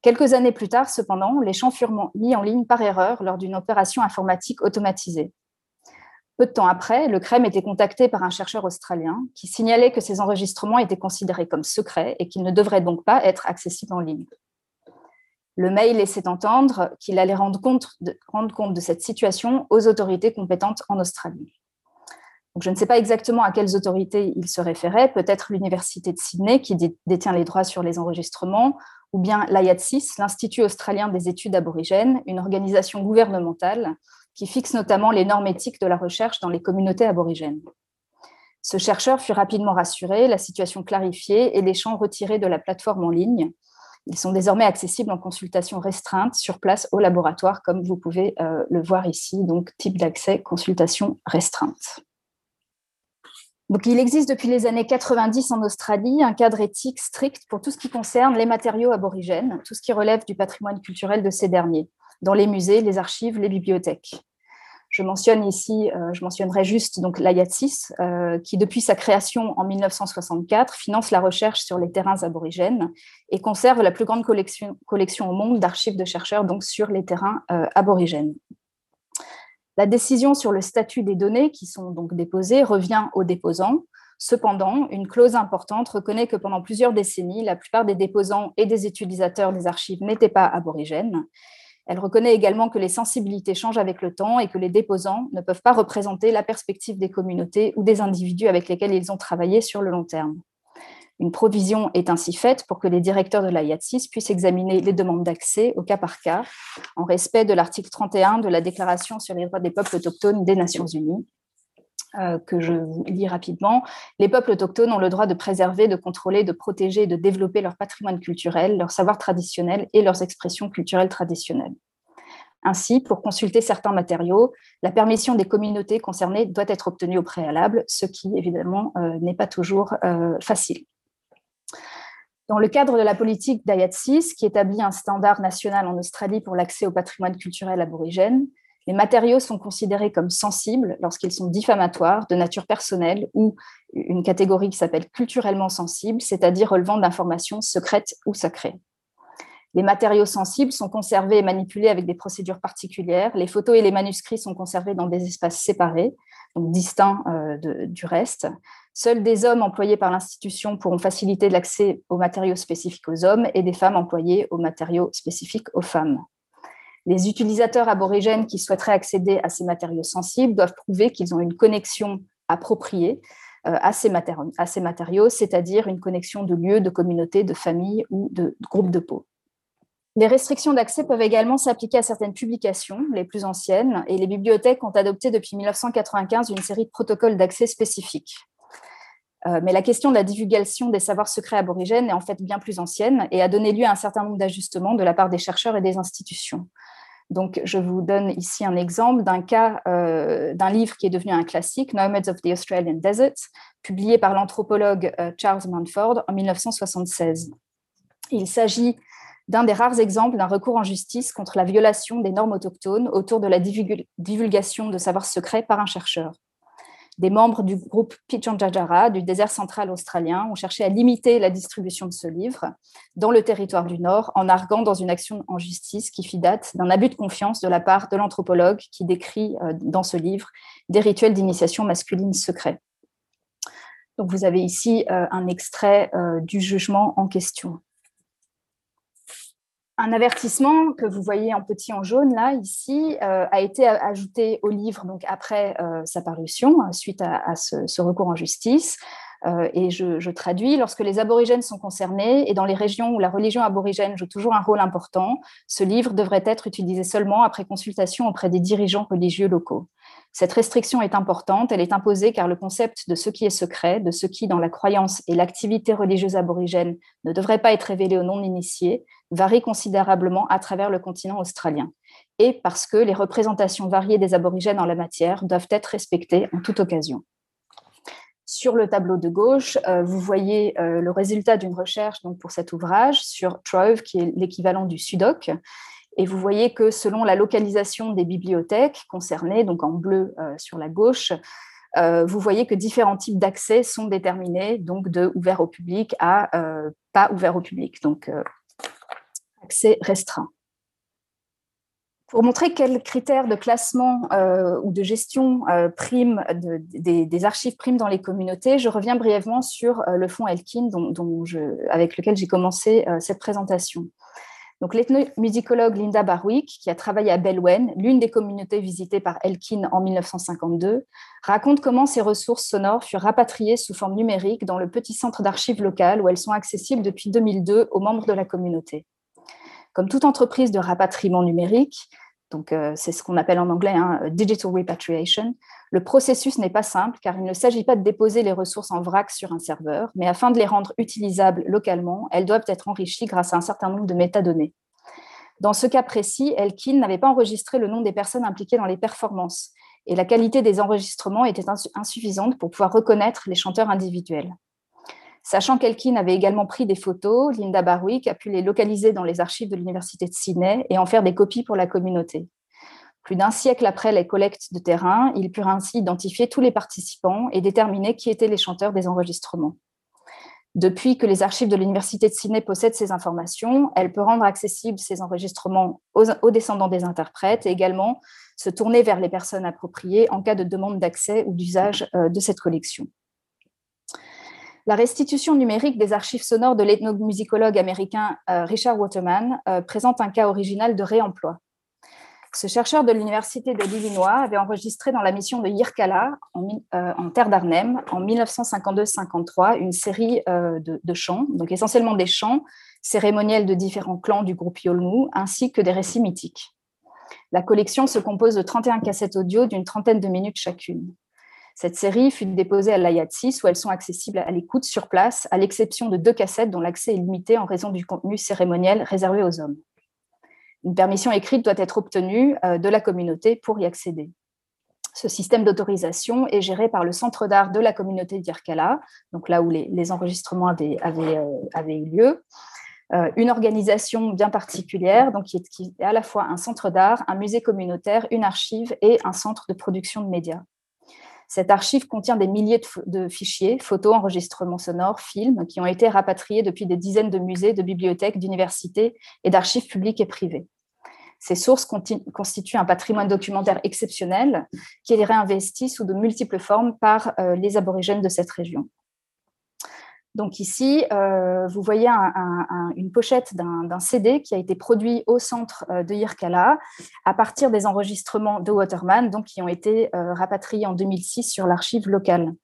Quelques années plus tard, cependant, les champs furent mis en ligne par erreur lors d'une opération informatique automatisée. Peu de temps après, le CREM était contacté par un chercheur australien qui signalait que ces enregistrements étaient considérés comme secrets et qu'ils ne devraient donc pas être accessibles en ligne. Le mail laissait entendre qu'il allait rendre compte, de, cette situation aux autorités compétentes en Australie. Je ne sais pas exactement à quelles autorités il se référait, peut-être l'Université de Sydney qui détient les droits sur les enregistrements, ou bien l'IATSIS, l'Institut australien des études aborigènes, une organisation gouvernementale qui fixe notamment les normes éthiques de la recherche dans les communautés aborigènes. Ce chercheur fut rapidement rassuré, la situation clarifiée et les champs retirés de la plateforme en ligne, ils sont désormais accessibles en consultation restreinte sur place au laboratoire, comme vous pouvez euh, le voir ici, donc type d'accès, consultation restreinte. Il existe depuis les années 90 en Australie un cadre éthique strict pour tout ce qui concerne les matériaux aborigènes, tout ce qui relève du patrimoine culturel de ces derniers, dans les musées, les archives, les bibliothèques. Je mentionne ici, euh, je mentionnerai juste donc euh, qui depuis sa création en 1964 finance la recherche sur les terrains aborigènes et conserve la plus grande collection, collection au monde d'archives de chercheurs donc sur les terrains euh, aborigènes. La décision sur le statut des données qui sont donc déposées revient aux déposants. Cependant, une clause importante reconnaît que pendant plusieurs décennies, la plupart des déposants et des utilisateurs des archives n'étaient pas aborigènes elle reconnaît également que les sensibilités changent avec le temps et que les déposants ne peuvent pas représenter la perspective des communautés ou des individus avec lesquels ils ont travaillé sur le long terme. Une provision est ainsi faite pour que les directeurs de la IATSIS puissent examiner les demandes d'accès au cas par cas, en respect de l'article 31 de la Déclaration sur les droits des peuples autochtones des Nations Unies, euh, que je vous lis rapidement. Les peuples autochtones ont le droit de préserver, de contrôler, de protéger et de développer leur patrimoine culturel, leur savoir traditionnel et leurs expressions culturelles traditionnelles. Ainsi, pour consulter certains matériaux, la permission des communautés concernées doit être obtenue au préalable, ce qui évidemment euh, n'est pas toujours euh, facile. Dans le cadre de la politique d'AYATSIS, qui établit un standard national en Australie pour l'accès au patrimoine culturel aborigène, les matériaux sont considérés comme sensibles lorsqu'ils sont diffamatoires, de nature personnelle ou une catégorie qui s'appelle culturellement sensible, c'est-à-dire relevant d'informations secrètes ou sacrées. Les matériaux sensibles sont conservés et manipulés avec des procédures particulières. Les photos et les manuscrits sont conservés dans des espaces séparés, donc distincts euh, du reste. Seuls des hommes employés par l'institution pourront faciliter l'accès aux matériaux spécifiques aux hommes et des femmes employées aux matériaux spécifiques aux femmes. Les utilisateurs aborigènes qui souhaiteraient accéder à ces matériaux sensibles doivent prouver qu'ils ont une connexion appropriée euh, à ces, matériaux, c'est-à-dire une connexion de lieu, de communauté, de famille ou de groupe de peau. Les restrictions d'accès peuvent également s'appliquer à certaines publications, les plus anciennes, et les bibliothèques ont adopté depuis 1995 une série de protocoles d'accès spécifiques. Euh, mais la question de la divulgation des savoirs secrets aborigènes est en fait bien plus ancienne et a donné lieu à un certain nombre d'ajustements de la part des chercheurs et des institutions. Donc, je vous donne ici un exemple d'un cas euh, d'un livre qui est devenu un classique, Nomads of the Australian Desert, publié par l'anthropologue euh, Charles Manford en 1976. Il s'agit d'un des rares exemples d'un recours en justice contre la violation des normes autochtones autour de la divulgation de savoirs secrets par un chercheur. Des membres du groupe Pichanjajara du désert central australien ont cherché à limiter la distribution de ce livre dans le territoire du Nord en arguant dans une action en justice qui fit date d'un abus de confiance de la part de l'anthropologue qui décrit euh, dans ce livre des rituels d'initiation masculine secrets. Donc vous avez ici euh, un extrait euh, du jugement en question. Un avertissement que vous voyez en petit en jaune là ici a été ajouté au livre donc après sa parution suite à, ce, recours en justice. euh, et je, traduis, lorsque les aborigènes sont concernés et dans les régions où la religion aborigène joue toujours un rôle important, ce livre devrait être utilisé seulement après consultation auprès des dirigeants religieux locaux. Cette restriction est importante, elle est imposée car le concept de ce qui est secret, de ce qui, dans la croyance et l'activité religieuse aborigène, ne devrait pas être révélé aux non-initiés, varie considérablement à travers le continent australien. Et parce que les représentations variées des aborigènes en la matière doivent être respectées en toute occasion. Sur le tableau de gauche, euh, vous voyez euh, le résultat d'une recherche donc, pour cet ouvrage sur Trove, qui est l'équivalent du Sudoc. Et vous voyez que selon la localisation des bibliothèques concernées, donc en bleu euh, sur la gauche, vous voyez que différents types d'accès sont déterminés, donc de ouvert au public à pas ouvert au public, donc accès restreint. Pour montrer quels critères de classement euh, ou de gestion euh, prime des, archives primes dans les communautés, je reviens brièvement sur euh, le fonds Elkin dont, avec lequel j'ai commencé cette présentation. Donc, l'ethnomusicologue Linda Barwick, qui a travaillé à Belwen, l'une des communautés visitées par Elkin en 1952, raconte comment ces ressources sonores furent rapatriées sous forme numérique dans le petit centre d'archives local où elles sont accessibles depuis 2002 aux membres de la communauté. Comme toute entreprise de rapatriement numérique, donc euh, c'est ce qu'on appelle en anglais hein, digital repatriation, le processus n'est pas simple car il ne s'agit pas de déposer les ressources en vrac sur un serveur, mais afin de les rendre utilisables localement, elles doivent être enrichies grâce à un certain nombre de métadonnées. Dans ce cas précis, Elkin n'avait pas enregistré le nom des personnes impliquées dans les performances et la qualité des enregistrements était insuffisante pour pouvoir reconnaître les chanteurs individuels. Sachant qu'Elkin avait également pris des photos, Linda Barwick a pu les localiser dans les archives de l'Université de Sydney et en faire des copies pour la communauté. Plus d'un siècle après les collectes de terrain, ils purent ainsi identifier tous les participants et déterminer qui étaient les chanteurs des enregistrements. Depuis que les archives de l'Université de Sydney possèdent ces informations, elle peut rendre accessibles ces enregistrements aux, descendants des interprètes et également se tourner vers les personnes appropriées en cas de demande d'accès ou d'usage euh, de cette collection. La restitution numérique des archives sonores de l'ethnomusicologue américain euh, Richard Waterman euh, présente un cas original de réemploi. Ce chercheur de l'Université de l'Illinois avait enregistré dans la mission de Yirkala, en, euh, terre d'Arnhem, en 1952-53, une série de, chants, donc essentiellement des chants cérémoniels de différents clans du groupe Yolmu, ainsi que des récits mythiques. La collection se compose de 31 cassettes audio d'une trentaine de minutes chacune. Cette série fut déposée à l'IATSIS où elles sont accessibles à l'écoute sur place, à l'exception de deux cassettes dont l'accès est limité en raison du contenu cérémoniel réservé aux hommes. Une permission écrite doit être obtenue euh, de la communauté pour y accéder. Ce système d'autorisation est géré par le centre d'art de la communauté d'Irkala, donc là où les, enregistrements avaient, euh, eu lieu. Euh, une organisation bien particulière, donc qui est à la fois un centre d'art, un musée communautaire, une archive et un centre de production de médias. Cette archive contient des milliers de, fichiers, photos, enregistrements sonores, films, qui ont été rapatriés depuis des dizaines de musées, de bibliothèques, d'universités et d'archives publiques et privées. Ces sources constituent un patrimoine documentaire exceptionnel qui est réinvesti sous de multiples formes par euh, les aborigènes de cette région. Donc ici, euh, vous voyez une pochette d'un CD qui a été produit au centre euh, de Yirkala à partir des enregistrements de Waterman, donc qui ont été euh, rapatriés en 2006 sur l'archive locale.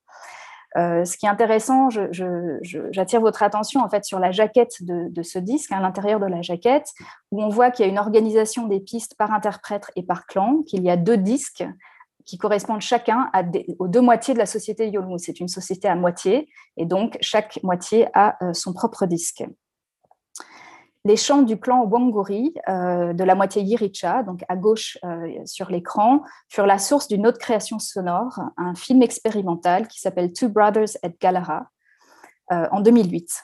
ce qui est intéressant, j'attire votre attention en fait sur la jaquette de, de ce disque, à l'intérieur de la jaquette, où on voit qu'il y a une organisation des pistes par interprète et par clan, qu'il y a deux disques qui correspondent chacun aux deux moitiés de la société Yolmu. C'est une société à moitié, et donc chaque moitié a euh, son propre disque. Les chants du clan Wangori, euh, de la moitié Yiricha, donc à gauche euh, sur l'écran, furent la source d'une autre création sonore, un film expérimental qui s'appelle Two Brothers at Galara, en 2008.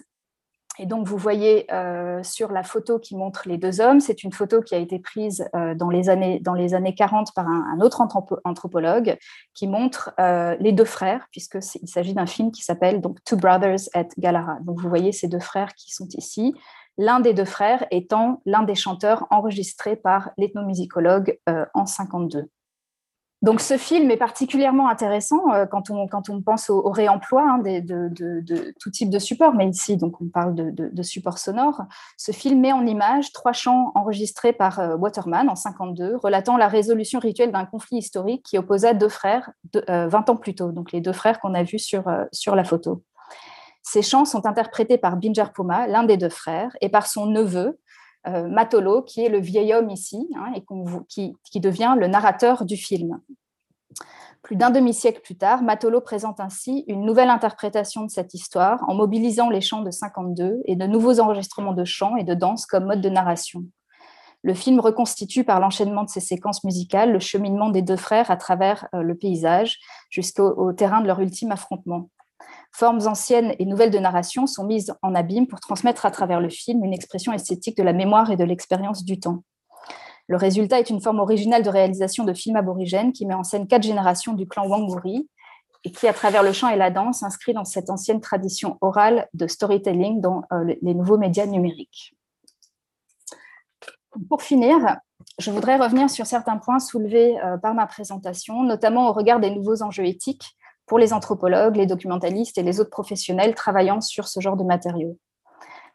Et donc, vous voyez euh, sur la photo qui montre les deux hommes, c'est une photo qui a été prise euh, dans, les années, dans les années 40 par un, autre anthropologue qui montre euh, les deux frères, puisqu'il s'agit d'un film qui s'appelle Two Brothers at Galara. Donc, vous voyez ces deux frères qui sont ici. L'un des deux frères étant l'un des chanteurs enregistrés par l'ethnomusicologue en 52. Donc ce film est particulièrement intéressant euh, quand, on, pense au, réemploi hein, de, tout type de support, mais ici donc on parle de, support sonore. Ce film met en image trois chants enregistrés par euh, Waterman en 52, relatant la résolution rituelle d'un conflit historique qui opposa deux frères 20 euh, ans plus tôt, donc les deux frères qu'on a vus sur, sur la photo. Ces chants sont interprétés par Binger Puma, l'un des deux frères, et par son neveu, Matolo, qui est le vieil homme ici, hein, et qui, devient le narrateur du film. Plus d'un demi-siècle plus tard, Matolo présente ainsi une nouvelle interprétation de cette histoire en mobilisant les chants de 52 et de nouveaux enregistrements de chants et de danse comme mode de narration. Le film reconstitue par l'enchaînement de ces séquences musicales le cheminement des deux frères à travers euh, le paysage jusqu'au terrain de leur ultime affrontement. Formes anciennes et nouvelles de narration sont mises en abîme pour transmettre à travers le film une expression esthétique de la mémoire et de l'expérience du temps. Le résultat est une forme originale de réalisation de films aborigènes qui met en scène quatre générations du clan Wanguri et qui, à travers le chant et la danse, s'inscrit dans cette ancienne tradition orale de storytelling dans euh, les nouveaux médias numériques. Pour finir, je voudrais revenir sur certains points soulevés euh, par ma présentation, notamment au regard des nouveaux enjeux éthiques pour les anthropologues, les documentalistes et les autres professionnels travaillant sur ce genre de matériaux.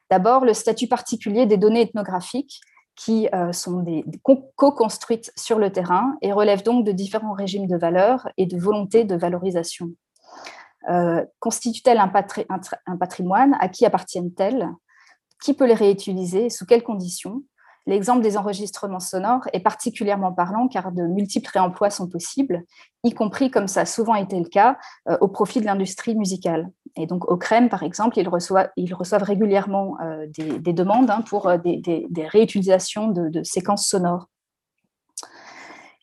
D'abord, le statut particulier des données ethnographiques qui euh, sont co-construites sur le terrain et relèvent donc de différents régimes de valeurs et de volonté de valorisation. Euh, constituent-elles un, un, patrimoine À qui appartiennent-elles? Qui peut les réutiliser? Sous quelles conditions? L'exemple des enregistrements sonores est particulièrement parlant car de multiples réemplois sont possibles, y compris, comme ça a souvent été le cas, euh, au profit de l'industrie musicale. Et donc au CREM, par exemple, ils reçoivent, régulièrement euh, des, demandes hein, pour euh, des, réutilisations de séquences sonores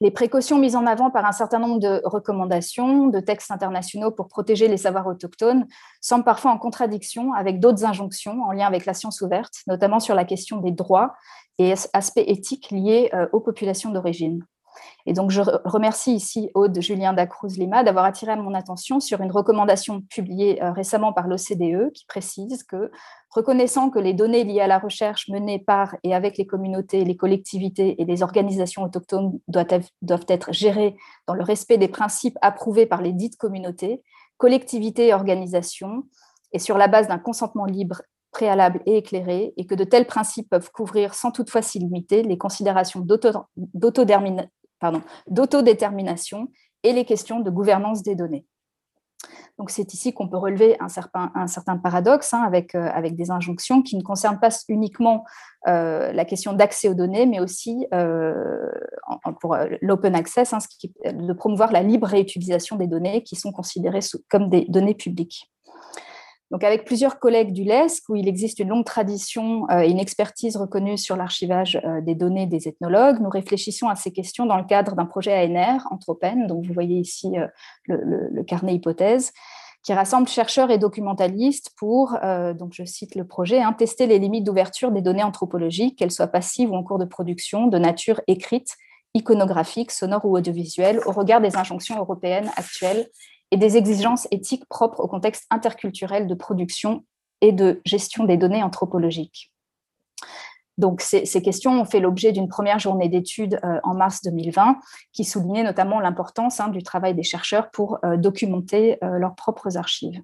les précautions mises en avant par un certain nombre de recommandations, de textes internationaux pour protéger les savoirs autochtones semblent parfois en contradiction avec d'autres injonctions en lien avec la science ouverte, notamment sur la question des droits et aspects éthiques liés euh, aux populations d'origine. Et donc, je remercie ici Aude Julien Dacruz Lima d'avoir attiré mon attention sur une recommandation publiée euh, récemment par l'OCDE qui précise que, reconnaissant que les données liées à la recherche menées par et avec les communautés, les collectivités et les organisations autochtones doivent être gérées dans le respect des principes approuvés par les dites communautés, collectivités et organisations, et sur la base d'un consentement libre préalable et éclairé, et que de tels principes peuvent couvrir sans toutefois s'y limiter les considérations d'autodétermination et les questions de gouvernance des données. Donc c'est ici qu'on peut relever un certain, paradoxe hein, avec, euh, avec des injonctions qui ne concernent pas uniquement euh, la question d'accès aux données, mais aussi euh, pour l'open access, hein, de promouvoir la libre réutilisation des données qui sont considérées comme des données publiques. Avec plusieurs collègues du LESC, où il existe une longue tradition euh, et une expertise reconnue sur l'archivage euh, des données des ethnologues, nous réfléchissons à ces questions dans le cadre d'un projet ANR, Anthropène, donc vous voyez ici euh, le, carnet hypothèse, qui rassemble chercheurs et documentalistes pour, donc je cite le projet, hein, tester les limites d'ouverture des données anthropologiques, qu'elles soient passives ou en cours de production, de nature écrite, iconographique, sonore ou audiovisuelle, au regard des injonctions européennes actuelles et des exigences éthiques propres au contexte interculturel de production et de gestion des données anthropologiques. Donc, ces, questions ont fait l'objet d'une première journée d'études euh, en mars 2020 qui soulignait notamment l'importance hein, du travail des chercheurs pour euh, documenter euh, leurs propres archives.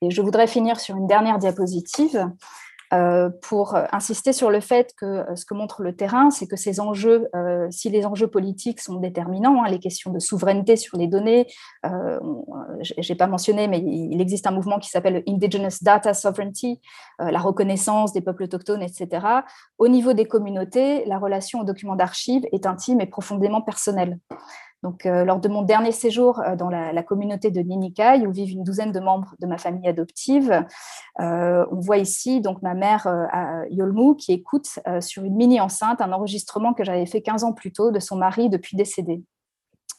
Et je voudrais finir sur une dernière diapositive pour insister sur le fait que euh, ce que montre le terrain, c'est que ces enjeux, euh, si les enjeux politiques sont déterminants, hein, les questions de souveraineté sur les données, je n'ai pas mentionné, mais il existe un mouvement qui s'appelle Indigenous Data Sovereignty, la reconnaissance des peuples autochtones, etc. Au niveau des communautés, la relation aux documents d'archives est intime et profondément personnelle. Euh, lors de mon dernier séjour euh, dans la, communauté de Ninikai, où vivent une douzaine de membres de ma famille adoptive, euh, on voit ici donc ma mère Yolmu qui écoute sur une mini enceinte un enregistrement que j'avais fait 15 ans plus tôt de son mari depuis décédé.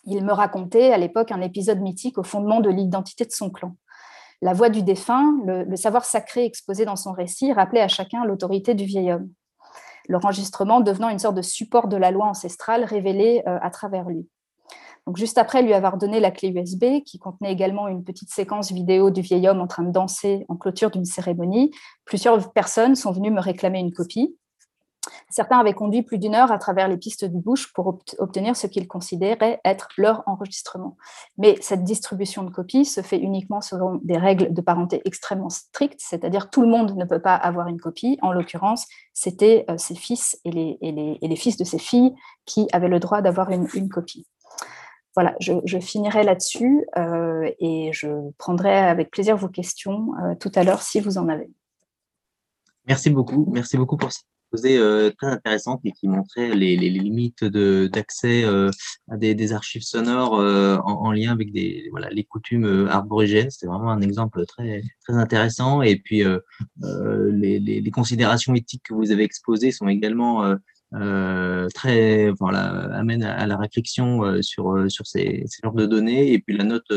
Il me racontait à l'époque un épisode mythique au fondement de l'identité de son clan. La voix du défunt, le savoir sacré exposé dans son récit, rappelait à chacun l'autorité du vieil homme l'enregistrement devenant une sorte de support de la loi ancestrale révélée à travers lui. Donc, juste après lui avoir donné la clé USB, qui contenait également une petite séquence vidéo du vieil homme en train de danser en clôture d'une cérémonie, plusieurs personnes sont venues me réclamer une copie. Certains avaient conduit plus d'une heure à travers les pistes du bush pour obtenir ce qu'ils considéraient être leur enregistrement. Mais cette distribution de copies se fait uniquement selon des règles de parenté extrêmement strictes, c'est-à-dire tout le monde ne peut pas avoir une copie. En l'occurrence, c'était euh, ses fils et les, fils de ses filles qui avaient le droit d'avoir une, copie. Voilà, je, finirai là-dessus euh, et je prendrai avec plaisir vos questions euh, tout à l'heure si vous en avez. Merci beaucoup, merci beaucoup pour euh, très intéressante et qui montrait les, les, limites d'accès euh, à des, archives sonores en, lien avec des, voilà, les coutumes arborigènes. C'était vraiment un exemple très, très intéressant. Et puis, les, les, considérations éthiques que vous avez exposées sont également très, voilà, amènent à, la réflexion sur, sur ces, ces genres de données. Et puis, la note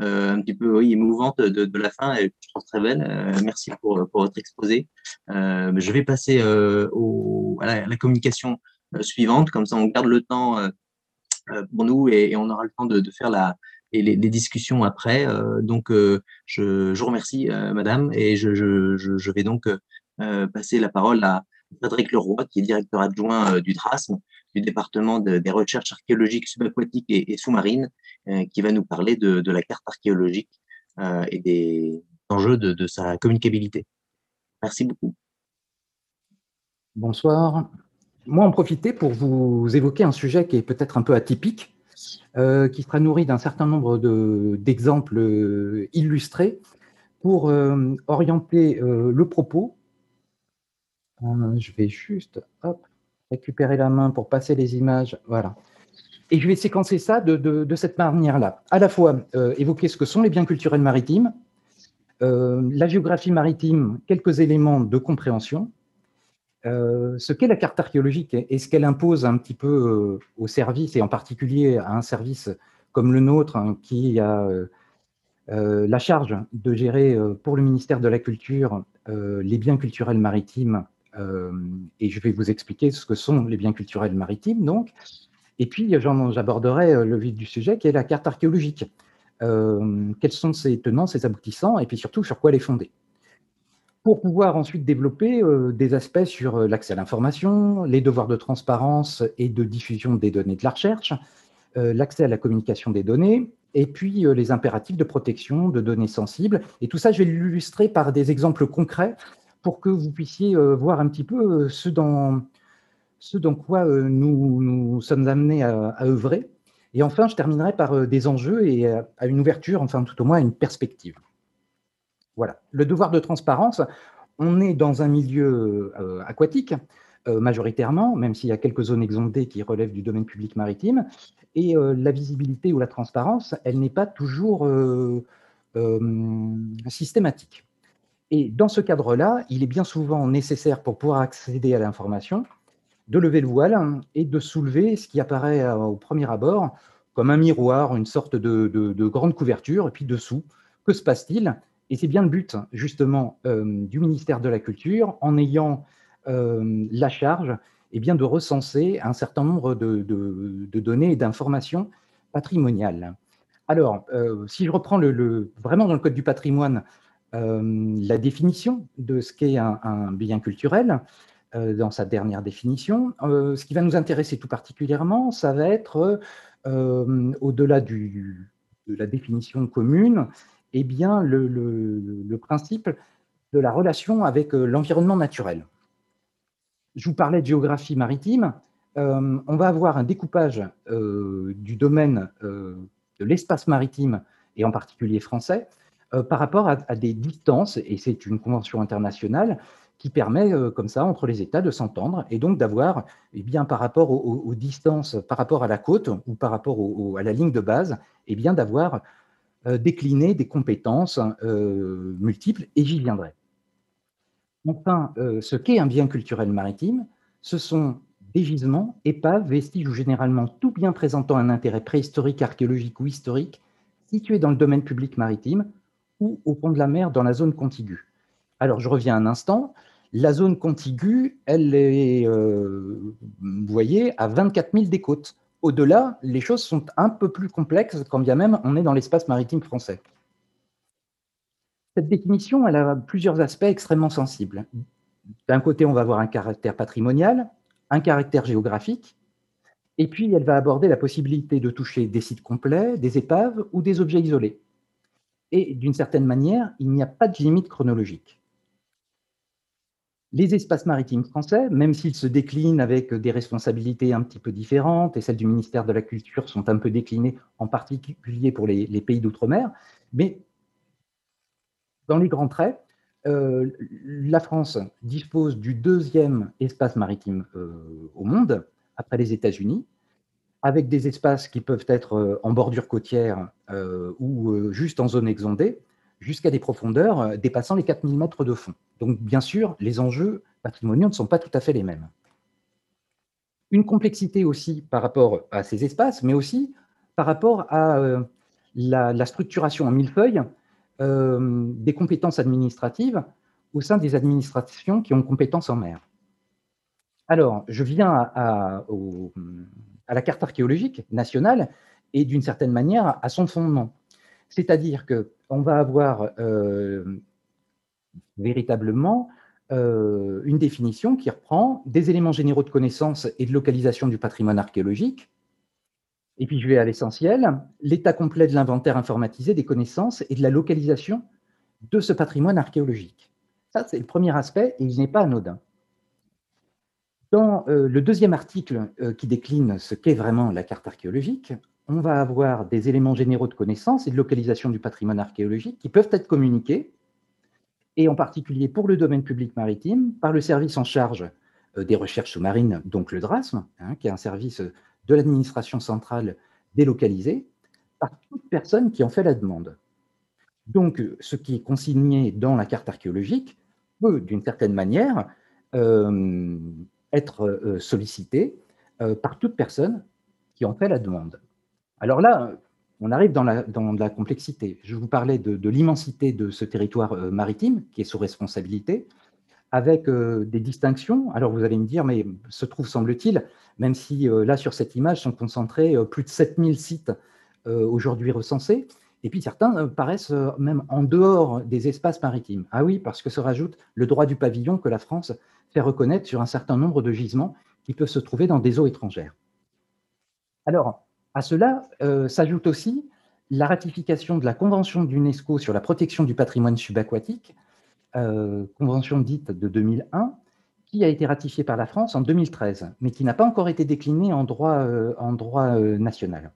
euh, un petit peu émouvante de, la fin et je trouve très belle. Euh, merci pour, pour, votre exposé. Euh, je vais passer à, la, communication suivante, comme ça on garde le temps pour nous et, on aura le temps de, faire la, et les, discussions après. donc, je, je, vous remercie, Madame, et je, je, vais donc passer la parole à Frédéric Leroy, qui est directeur adjoint du DRASM, du département des recherches archéologiques subaquatiques et, sous-marines, euh, qui va nous parler de, la carte archéologique euh, et des enjeux de, sa communicabilité. Merci beaucoup. Bonsoir. Moi, en profiter pour vous évoquer un sujet qui est peut-être un peu atypique, euh, qui sera nourri d'un certain nombre d'exemples illustrés pour orienter le propos. Je vais juste récupérer la main pour passer les images. Voilà. Et je vais séquencer ça de, cette manière-là. À la fois euh, évoquer ce que sont les biens culturels maritimes, euh, la géographie maritime, quelques éléments de compréhension, euh, ce qu'est la carte archéologique et ce qu'elle impose un petit peu au service, et en particulier à un service comme le nôtre, hein, qui a la charge de gérer pour le ministère de la Culture les biens culturels maritimes et je vais vous expliquer ce que sont les biens culturels maritimes, donc. Et puis, j'aborderai euh, le vif du sujet, qui est la carte archéologique. Euh, quels sont ses tenants, ses aboutissants, et puis surtout sur quoi les fonder? Pour pouvoir ensuite développer des aspects sur l'accès à l'information, les devoirs de transparence et de diffusion des données de la recherche, l'accès à la communication des données, et puis les impératifs de protection de données sensibles. Et tout ça, je vais l'illustrer par des exemples concrets pour que vous puissiez euh, voir un petit peu euh, ce dans, ce dans quoi euh, nous, nous sommes amenés à, œuvrer. Et enfin, je terminerai par des enjeux et à une ouverture, enfin tout au moins à une perspective. Voilà. Le devoir de transparence, on est dans un milieu aquatique, majoritairement, même s'il y a quelques zones exondées qui relèvent du domaine public maritime, et la visibilité ou la transparence, elle n'est pas toujours systématique. Et dans ce cadre-là, il est bien souvent nécessaire pour pouvoir accéder à l'information de lever le voile et de soulever ce qui apparaît euh, au premier abord comme un miroir, une sorte de, grande couverture, et puis dessous, que se passe-t-il? Et c'est bien le but justement euh, du ministère de la Culture, en ayant euh, la charge eh bien, de recenser un certain nombre de, données et d'informations patrimoniales. Alors, si je reprends le, vraiment dans le Code du patrimoine, euh, la définition de ce qu'est un, bien culturel, euh, dans sa dernière définition. Euh, ce qui va nous intéresser tout particulièrement, ça va être, au-delà de la définition commune, eh bien, le, principe de la relation avec l'environnement naturel. Je vous parlais de géographie maritime. on va avoir un découpage du domaine de l'espace maritime, et en particulier français, euh, par rapport à, des distances, et c'est une convention internationale qui permet euh, comme ça entre les États de s'entendre et donc d'avoir, eh bien, par rapport aux, distances, par rapport à la côte ou par rapport à la ligne de base, eh bien, d'avoir euh, décliné des compétences multiples, et j'y viendrai. Enfin, ce qu'est un bien culturel maritime, ce sont des gisements, épaves, vestiges ou généralement tout bien présentant un intérêt préhistorique, archéologique ou historique, situés dans le domaine public maritime au fond de la mer dans la zone contiguë. Alors, je reviens un instant. La zone contiguë, elle est, euh, vous voyez, à 24 000 des côtes. Au-delà, les choses sont un peu plus complexes, quand bien même on est dans l'espace maritime français. Cette définition, elle a plusieurs aspects extrêmement sensibles. D'un côté, on va avoir un caractère patrimonial, un caractère géographique, et puis elle va aborder la possibilité de toucher des sites complets, des épaves ou des objets isolés. Et d'une certaine manière, il n'y a pas de limite chronologique. Les espaces maritimes français, même s'ils se déclinent avec des responsabilités un petit peu différentes, et celles du ministère de la Culture sont un peu déclinées, en particulier pour les, pays d'outre-mer, mais dans les grands traits, euh, la France dispose du deuxième espace maritime euh, au monde, après les États-Unis, avec des espaces qui peuvent être euh, en bordure côtière ou juste en zone exondée, jusqu'à des profondeurs euh, dépassant les 4000 mètres de fond. Donc, bien sûr, les enjeux patrimoniaux ne sont pas tout à fait les mêmes. Une complexité aussi par rapport à ces espaces, mais aussi par rapport à euh, la, structuration en millefeuille euh, des compétences administratives au sein des administrations qui ont compétences en mer. Alors, je viens à, à la carte archéologique nationale et d'une certaine manière à son fondement. C'est-à-dire qu'on va avoir euh, véritablement euh, une définition qui reprend des éléments généraux de connaissance et de localisation du patrimoine archéologique. Et puis je vais à l'essentiel, l'état complet de l'inventaire informatisé des connaissances et de la localisation de ce patrimoine archéologique. Ça, c'est le premier aspect et il n'est pas anodin. Dans euh, le deuxième article qui décline ce qu'est vraiment la carte archéologique, on va avoir des éléments généraux de connaissance et de localisation du patrimoine archéologique qui peuvent être communiqués, et en particulier pour le domaine public maritime, par le service en charge euh, des recherches sous-marines, donc le DRASM, hein, qui est un service de l'administration centrale délocalisé, par toute personne qui en fait la demande. Donc, ce qui est consigné dans la carte archéologique peut, d'une certaine manière, euh, être euh, sollicité par toute personne qui en fait la demande. Alors là, on arrive dans la, complexité. Je vous parlais de, l'immensité de ce territoire euh, maritime qui est sous responsabilité, avec euh, des distinctions. Alors vous allez me dire, mais se trouve, semble-t-il, même si euh, là, sur cette image, sont concentrés plus de 7000 sites aujourd'hui recensés, et puis certains paraissent même en dehors des espaces maritimes. Ah oui, parce que se rajoute le droit du pavillon que la France fait reconnaître sur un certain nombre de gisements qui peuvent se trouver dans des eaux étrangères. Alors, à cela euh, s'ajoute aussi la ratification de la Convention d'UNESCO sur la protection du patrimoine subaquatique, euh, convention dite de 2001, qui a été ratifiée par la France en 2013, mais qui n'a pas encore été déclinée euh, en droit national.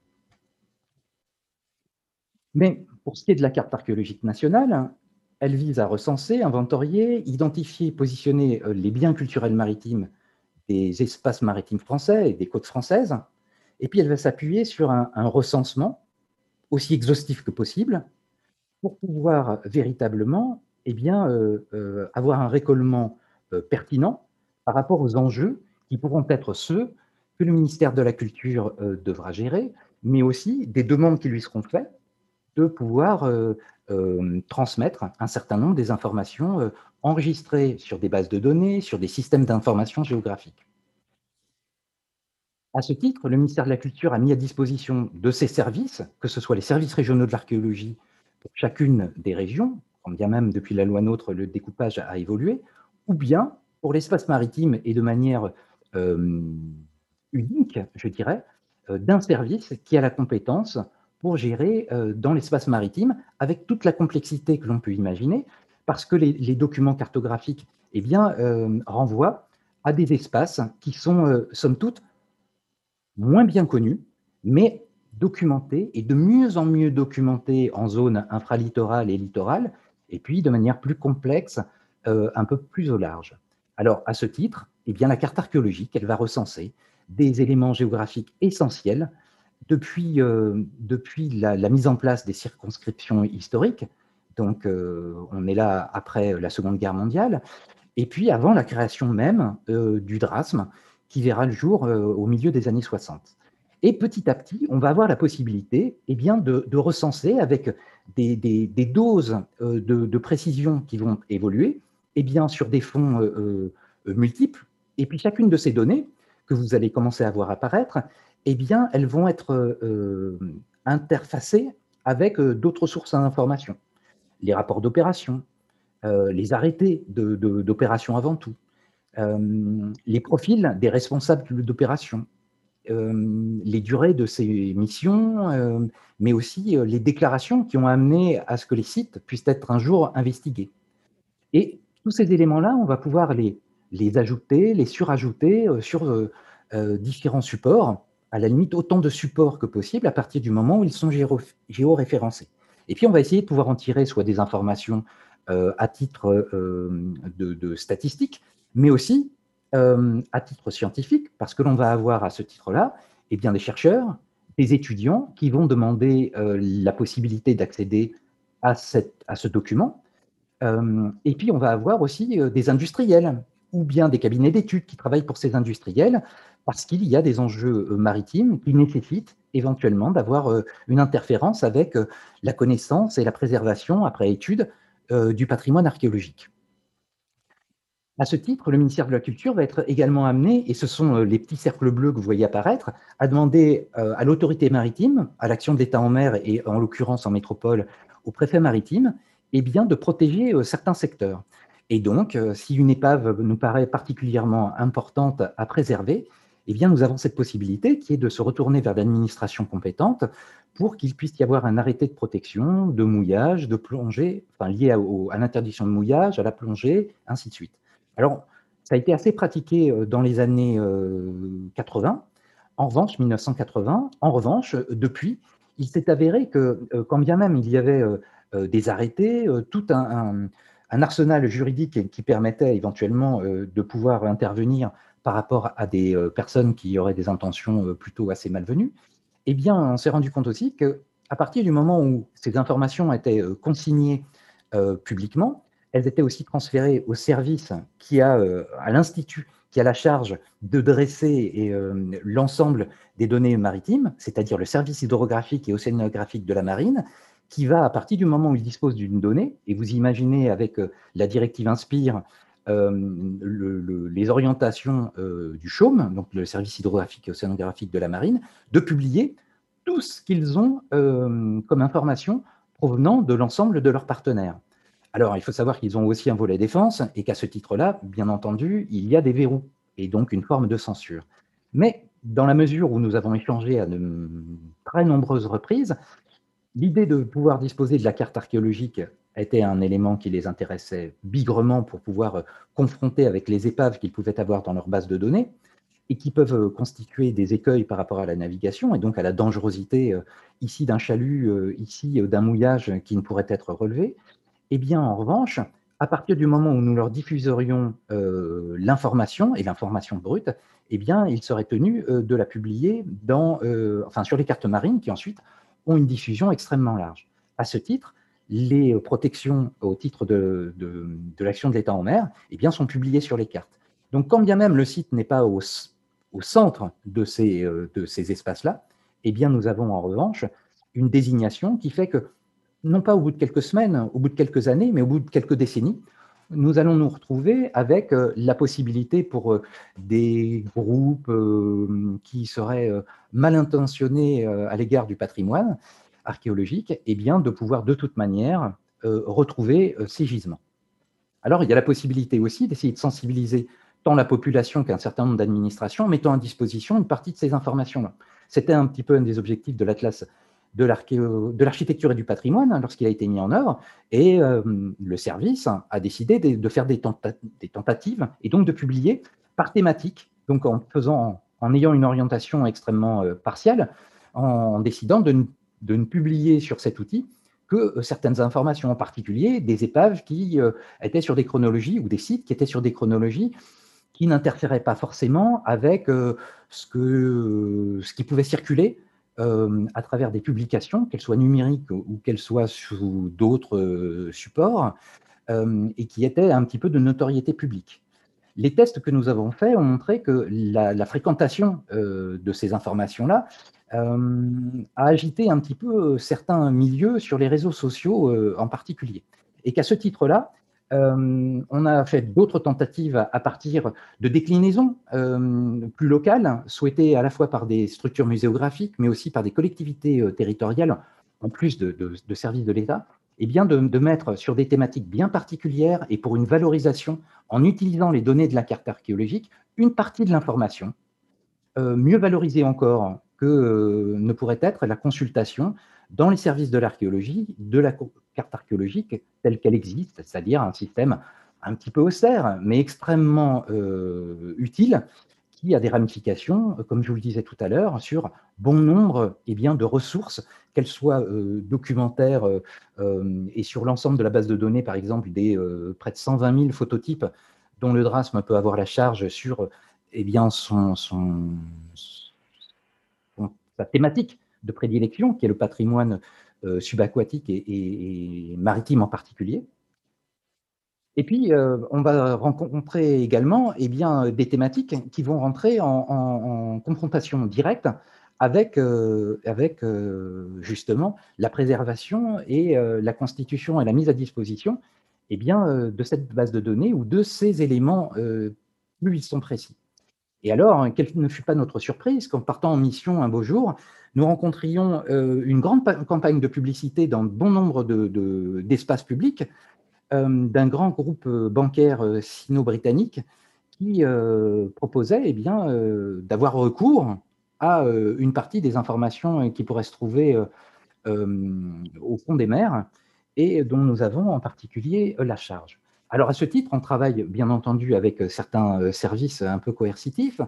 Mais pour ce qui est de la carte archéologique nationale, elle vise à recenser, inventorier, identifier, positionner les biens culturels maritimes des espaces maritimes français et des côtes françaises, et puis elle va s'appuyer sur un, recensement aussi exhaustif que possible pour pouvoir véritablement eh bien, euh, euh, avoir un récollement euh, pertinent par rapport aux enjeux qui pourront être ceux que le ministère de la Culture devra gérer, mais aussi des demandes qui lui seront faites de pouvoir transmettre un certain nombre des informations enregistrées sur des bases de données, sur des systèmes d'information géographiques. À ce titre, le ministère de la Culture a mis à disposition de ses services, que ce soit les services régionaux de l'archéologie pour chacune des régions, quand bien même depuis la loi NOTRe, le découpage a évolué, ou bien pour l'espace maritime et de manière euh, unique, je dirais, euh, d'un service qui a la compétence pour gérer euh, dans l'espace maritime, avec toute la complexité que l'on peut imaginer, parce que les, documents cartographiques eh bien, renvoient à des espaces qui sont, somme toute, moins bien connus, mais documentés et de mieux en mieux documentés en zone infralittorale et littorale, et puis de manière plus complexe, euh, un peu plus au large. Alors, à ce titre, eh bien, la carte archéologique, elle va recenser des éléments géographiques essentiels depuis, euh, depuis la, mise en place des circonscriptions historiques, donc euh, on est là après la Seconde Guerre mondiale, et puis avant la création même du DRASM, qui verra le jour euh, au milieu des années 60. Et petit à petit, on va avoir la possibilité eh bien, de, recenser avec des, doses euh, de, précision qui vont évoluer eh bien, sur des fonds euh, multiples. Et puis chacune de ces données que vous allez commencer à voir apparaître, eh bien, elles vont être interfacées avec d'autres sources d'information. Les rapports d'opération, les arrêtés d'opération avant tout, les profils des responsables d'opération, les durées de ces missions, mais aussi les déclarations qui ont amené à ce que les sites puissent être un jour investigués. Et tous ces éléments-là, on va pouvoir les ajouter, les surajouter sur différents supports, à la limite autant de supports que possible à partir du moment où ils sont géoréférencés. Et puis on va essayer de pouvoir en tirer soit des informations à titre de, de statistiques, mais aussi euh, à titre scientifique, parce que l'on va avoir à ce titre-là eh bien, des chercheurs, des étudiants qui vont demander euh, la possibilité d'accéder à, à, ce document. Euh, et puis, on va avoir aussi des industriels ou bien des cabinets d'études qui travaillent pour ces industriels parce qu'il y a des enjeux maritimes qui nécessitent éventuellement d'avoir une interférence avec la connaissance et la préservation, après étude, du patrimoine archéologique. À ce titre, le ministère de la Culture va être également amené, et ce sont euh, les petits cercles bleus que vous voyez apparaître, à demander euh, à l'autorité maritime, à l'action de l'État en mer et en l'occurrence en métropole, au préfet maritime, eh bien, de protéger euh, certains secteurs. Et donc, si une épave nous paraît particulièrement importante à préserver, eh bien, nous avons cette possibilité qui est de se retourner vers l'administration compétente pour qu'il puisse y avoir un arrêté de protection, de mouillage, de plongée, enfin, lié à, l'interdiction de mouillage, à la plongée, ainsi de suite. Alors, ça a été assez pratiqué euh, dans les années 80. Euh, en revanche, 1980, en revanche, euh, depuis, il s'est avéré que quand bien même il y avait des arrêtés, tout un, arsenal juridique qui permettait éventuellement de pouvoir intervenir par rapport à des personnes qui auraient des intentions plutôt assez malvenues, eh bien, on s'est rendu compte aussi qu'à partir du moment où ces informations étaient consignées publiquement, elles étaient aussi transférées au service qui a, euh, à l'Institut, qui a la charge de dresser euh, l'ensemble des données maritimes, c'est-à-dire le service hydrographique et océanographique de la marine, qui va, à partir du moment où il dispose d'une donnée, et vous imaginez avec euh, la directive Inspire, les orientations du CHOM, donc le service hydrographique et océanographique de la marine, de publier tout ce qu'ils ont comme information provenant de l'ensemble de leurs partenaires. Alors, il faut savoir qu'ils ont aussi un volet défense et qu'à ce titre-là, bien entendu, il y a des verrous et donc une forme de censure. Mais dans la mesure où nous avons échangé à de très nombreuses reprises, l'idée de pouvoir disposer de la carte archéologique était un élément qui les intéressait bigrement pour pouvoir confronter avec les épaves qu'ils pouvaient avoir dans leur base de données et qui peuvent constituer des écueils par rapport à la navigation et donc à la dangerosité euh, ici d'un chalut, euh, ici euh, d'un mouillage qui ne pourrait être relevé. Eh bien, en revanche, à partir du moment où nous leur diffuserions euh, l'information, et l'information brute, eh bien, ils seraient tenus euh, de la publier euh, enfin, sur les cartes marines qui ensuite ont une diffusion extrêmement large. À ce titre, les protections au titre de, l'action de l'État en mer eh bien, sont publiées sur les cartes. Donc, quand bien même le site n'est pas au, centre de ces, de ces espaces-là, eh bien, nous avons en revanche une désignation qui fait que non pas au bout de quelques semaines, au bout de quelques années, mais au bout de quelques décennies, nous allons nous retrouver avec euh, la possibilité pour euh, des groupes euh, qui seraient mal intentionnés à l'égard du patrimoine archéologique, eh bien, de pouvoir de toute manière retrouver ces gisements. Alors, il y a la possibilité aussi d'essayer de sensibiliser tant la population qu'un certain nombre d'administrations en mettant à disposition une partie de ces informations-là. C'était un petit peu un des objectifs de l'Atlas de l'architecture et du patrimoine hein, lorsqu'il a été mis en œuvre, et euh, le service a décidé de, faire des, tentatives et donc de publier par thématique, donc en ayant une orientation extrêmement euh, partielle, en, décidant de, ne publier sur cet outil que euh, certaines informations, en particulier des épaves qui étaient sur des chronologies ou des sites qui étaient sur des chronologies qui n'interféraient pas forcément avec ce, que, ce qui pouvait circuler euh, à travers des publications, qu'elles soient numériques ou qu'elles soient sous d'autres euh, supports, euh, et qui étaient un petit peu de notoriété publique. Les tests que nous avons faits ont montré que la, fréquentation de ces informations-là a agité un petit peu certains milieux sur les réseaux sociaux en particulier. Et qu'à ce titre-là, euh, on a fait d'autres tentatives à partir de déclinaisons euh, plus locales, souhaitées à la fois par des structures muséographiques, mais aussi par des collectivités euh, territoriales, en plus de, services de l'État, eh bien de, mettre sur des thématiques bien particulières et pour une valorisation, en utilisant les données de la carte archéologique, une partie de l'information, mieux valorisée encore que ne pourrait être la consultation dans les services de l'archéologie, de la carte archéologique telle qu'elle existe, c'est-à-dire un système un petit peu austère, mais extrêmement euh, utile, qui a des ramifications, comme je vous le disais tout à l'heure, sur bon nombre eh bien, de ressources, qu'elles soient euh, documentaires euh, et sur l'ensemble de la base de données, par exemple, des près de 120 000 phototypes dont le DRASM peut avoir la charge sur eh bien, son, son, sa thématique de prédilection, qui est le patrimoine subaquatique et maritime en particulier. Et puis, euh, on va rencontrer également eh bien, des thématiques qui vont rentrer en, confrontation directe avec, euh, avec euh, justement la préservation et la constitution et la mise à disposition eh bien, de cette base de données ou de ces éléments plus ils sont précis. Et alors, quelle ne fut pas notre surprise qu'en partant en mission un beau jour, nous rencontrions une grande campagne de publicité dans bon nombre d'espaces de, publics euh, d'un grand groupe euh, bancaire euh, sino-britannique qui proposait eh bien, d'avoir recours à une partie des informations qui pourraient se trouver au fond des mers et dont nous avons en particulier la charge. Alors à ce titre, on travaille bien entendu avec certains services un peu coercitifs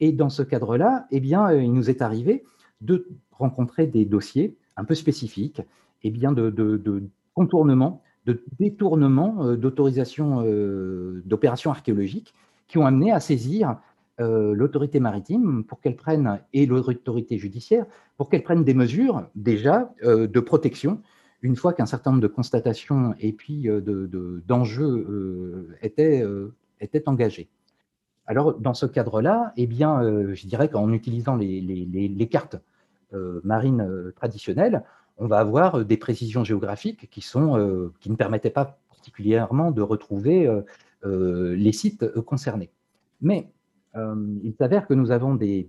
et dans ce cadre-là, eh il nous est arrivé de rencontrer des dossiers un peu spécifiques et bien, de, de, de contournement de détournement euh, d'autorisation euh, d'opérations archéologiques qui ont amené à saisir euh, l'autorité maritime pour qu'elle prenne, et l'autorité judiciaire, pour qu'elle prenne des mesures déjà de protection une fois qu'un certain nombre de constatations et puis d'enjeux étaient, étaient engagés. Alors, dans ce cadre-là, eh bien, je dirais qu'en utilisant les cartes marines traditionnelles, on va avoir euh, des précisions géographiques qui, sont, euh, qui ne permettaient pas particulièrement de retrouver euh, les sites concernés. Mais il s'avère que nous avons des,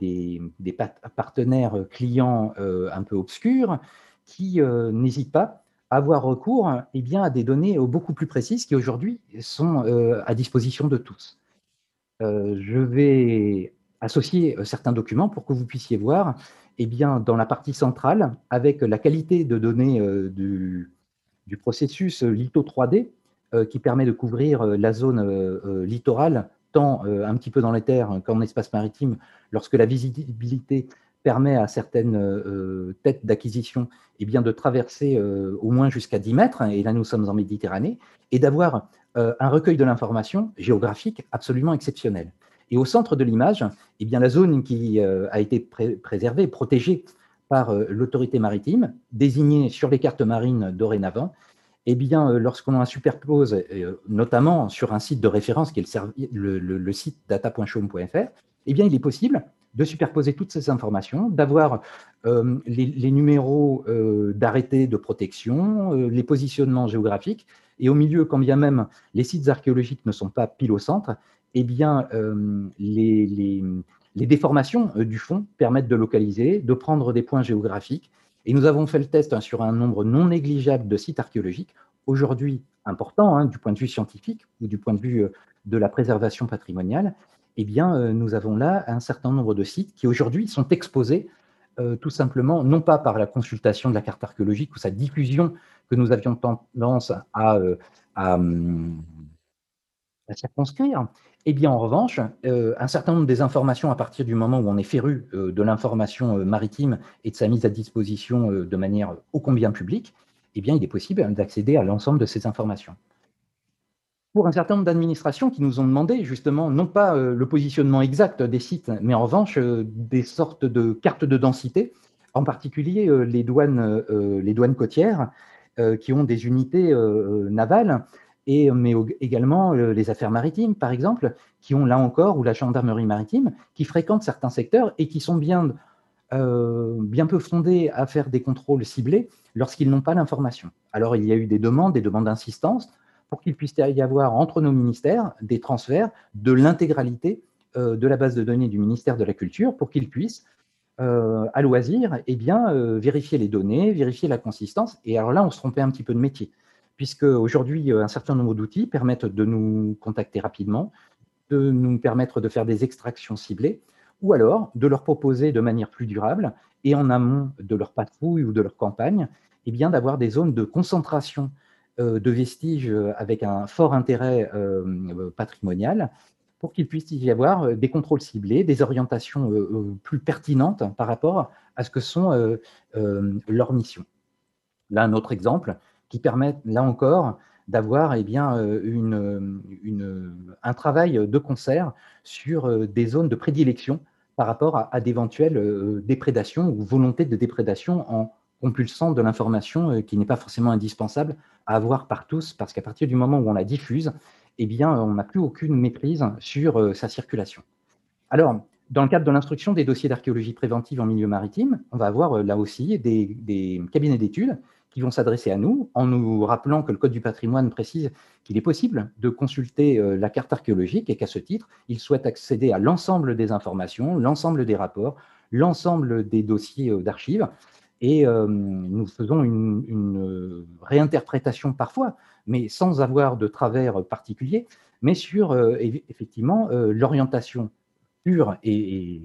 des, partenaires clients un peu obscurs qui n'hésitent pas à avoir recours eh bien, à des données beaucoup plus précises qui aujourd'hui sont à disposition de tous. je vais associer certains documents pour que vous puissiez voir eh bien, dans la partie centrale, avec la qualité de données euh, du, processus litho 3D, euh, qui permet de couvrir euh, la zone littorale, tant un petit peu dans les terres qu'en espace maritime, lorsque la visibilité permet à certaines têtes d'acquisition eh de traverser au moins jusqu'à 10 mètres, et là nous sommes en Méditerranée, et d'avoir un recueil de l'information géographique absolument exceptionnel. Et au centre de l'image, eh bien, la zone qui euh, a été préservée, protégée par euh, l'autorité maritime, désignée sur les cartes marines dorénavant, eh bien, euh, lorsqu'on la superpose, notamment sur un site de référence qui est le, site data.chaume.fr, eh bien, il est possible de superposer toutes ces informations, d'avoir les, numéros d'arrêtés de protection, les positionnements géographiques, et au milieu, quand bien même les sites archéologiques ne sont pas pile au centre, eh bien, euh, les, déformations euh, du fond permettent de localiser, de prendre des points géographiques. Et nous avons fait le test hein, sur un nombre non négligeable de sites archéologiques, aujourd'hui importants hein, du point de vue scientifique ou du point de vue euh, de la préservation patrimoniale. Eh bien, nous avons là un certain nombre de sites qui aujourd'hui sont exposés tout simplement, non pas par la consultation de la carte archéologique ou sa diffusion que nous avions tendance à, à, circonscrire, eh bien, en revanche, euh, un certain nombre des informations à partir du moment où on est féru euh, de l'information euh, maritime et de sa mise à disposition de manière ô combien publique, eh bien, il est possible d'accéder à l'ensemble de ces informations. Pour un certain nombre d'administrations qui nous ont demandé justement, non pas le positionnement exact des sites, mais en revanche des sortes de cartes de densité, en particulier les douanes, les douanes côtières, qui ont des unités navales et, mais également euh, les affaires maritimes, par exemple, qui ont là encore, ou la gendarmerie maritime, qui fréquentent certains secteurs et qui sont bien, euh, bien peu fondés à faire des contrôles ciblés lorsqu'ils n'ont pas l'information. Alors, il y a eu des demandes, des demandes d'insistance pour qu'il puisse y avoir entre nos ministères des transferts de l'intégralité euh, de la base de données du ministère de la Culture pour qu'ils puissent à loisir, eh bien, vérifier les données, vérifier la consistance. Et alors là, on se trompait un petit peu de métier, puisque aujourd'hui, un certain nombre d'outils permettent de nous contacter rapidement, de nous permettre de faire des extractions ciblées, ou alors de leur proposer de manière plus durable et en amont de leur patrouille ou de leur campagne, eh bien d'avoir des zones de concentration de vestiges avec un fort intérêt patrimonial pour qu'il puisse y avoir euh, des contrôles ciblés, des orientations euh, euh, plus pertinentes par rapport à ce que sont leurs missions. Là, un autre exemple qui permet, là encore, d'avoir eh bien, une, un travail de concert sur des zones de prédilection par rapport à, d'éventuelles déprédations ou volontés de déprédation en compulsant de l'information qui n'est pas forcément indispensable à avoir par tous, parce qu'à partir du moment où on la diffuse, eh bien, on n'a plus aucune maîtrise sur euh, sa circulation. Alors, dans le cadre de l'instruction des dossiers d'archéologie préventive en milieu maritime, on va avoir euh, là aussi des, cabinets d'études qui vont s'adresser à nous en nous rappelant que le Code du patrimoine précise qu'il est possible de consulter euh, la carte archéologique et qu'à ce titre, ils souhaitent accéder à l'ensemble des informations, l'ensemble des rapports, l'ensemble des dossiers d'archives. Et nous faisons une, réinterprétation parfois mais sans avoir de travers particulier, mais sur euh, effectivement euh, l'orientation pure et,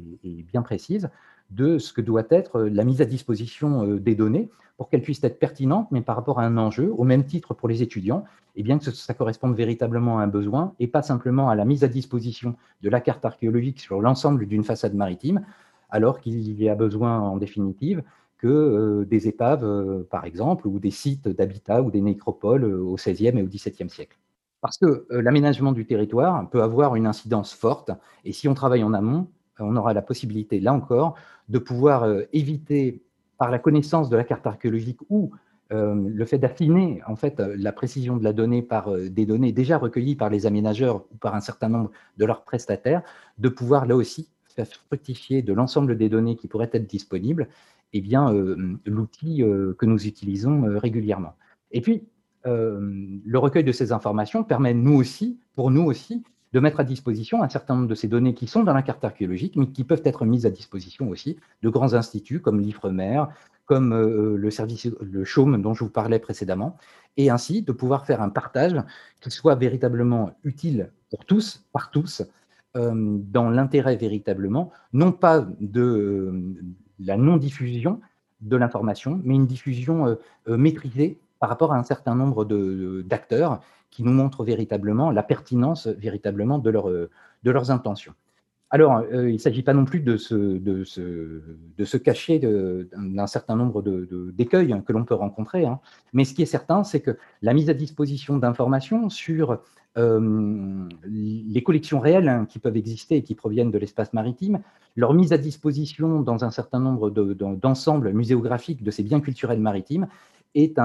bien précise de ce que doit être la mise à disposition euh, des données pour qu'elles puissent être pertinentes, mais par rapport à un enjeu, au même titre pour les étudiants, et bien que ça corresponde véritablement à un besoin et pas simplement à la mise à disposition de la carte archéologique sur l'ensemble d'une façade maritime, alors qu'il y a besoin en définitive que euh, des épaves, euh, par exemple, ou des sites d'habitat ou des nécropoles euh, au XVIe et au XVIIe siècle. Parce que l'aménagement du territoire peut avoir une incidence forte, et si on travaille en amont, on aura la possibilité, là encore, de pouvoir éviter, par la connaissance de la carte archéologique ou le fait d'affiner en fait la précision de la donnée par des données déjà recueillies par les aménageurs ou par un certain nombre de leurs prestataires, de pouvoir là aussi faire fructifier de l'ensemble des données qui pourraient être disponibles eh bien, euh, l'outil euh, que nous utilisons euh, régulièrement. Et puis, le recueil de ces informations permet nous aussi, pour nous aussi, de mettre à disposition un certain nombre de ces données qui sont dans la carte archéologique, mais qui peuvent être mises à disposition aussi de grands instituts comme l'IFREMER, comme le service, le CHAUME dont je vous parlais précédemment, et ainsi de pouvoir faire un partage qui soit véritablement utile pour tous, par tous, dans l'intérêt véritablement, non pas de, la non-diffusion de l'information, mais une diffusion euh, euh, maîtrisée par rapport à un certain nombre d'acteurs qui nous montrent véritablement la pertinence véritablement de, euh, de leurs intentions. Alors, il ne s'agit pas non plus de se, de de se cacher d'un certain nombre d'écueils que l'on peut rencontrer, hein. mais ce qui est certain, c'est que la mise à disposition d'informations sur euh, les collections réelles hein, qui peuvent exister et qui proviennent de l'espace maritime, leur mise à disposition dans un certain nombre d'ensembles muséographiques de ces biens culturels maritimes est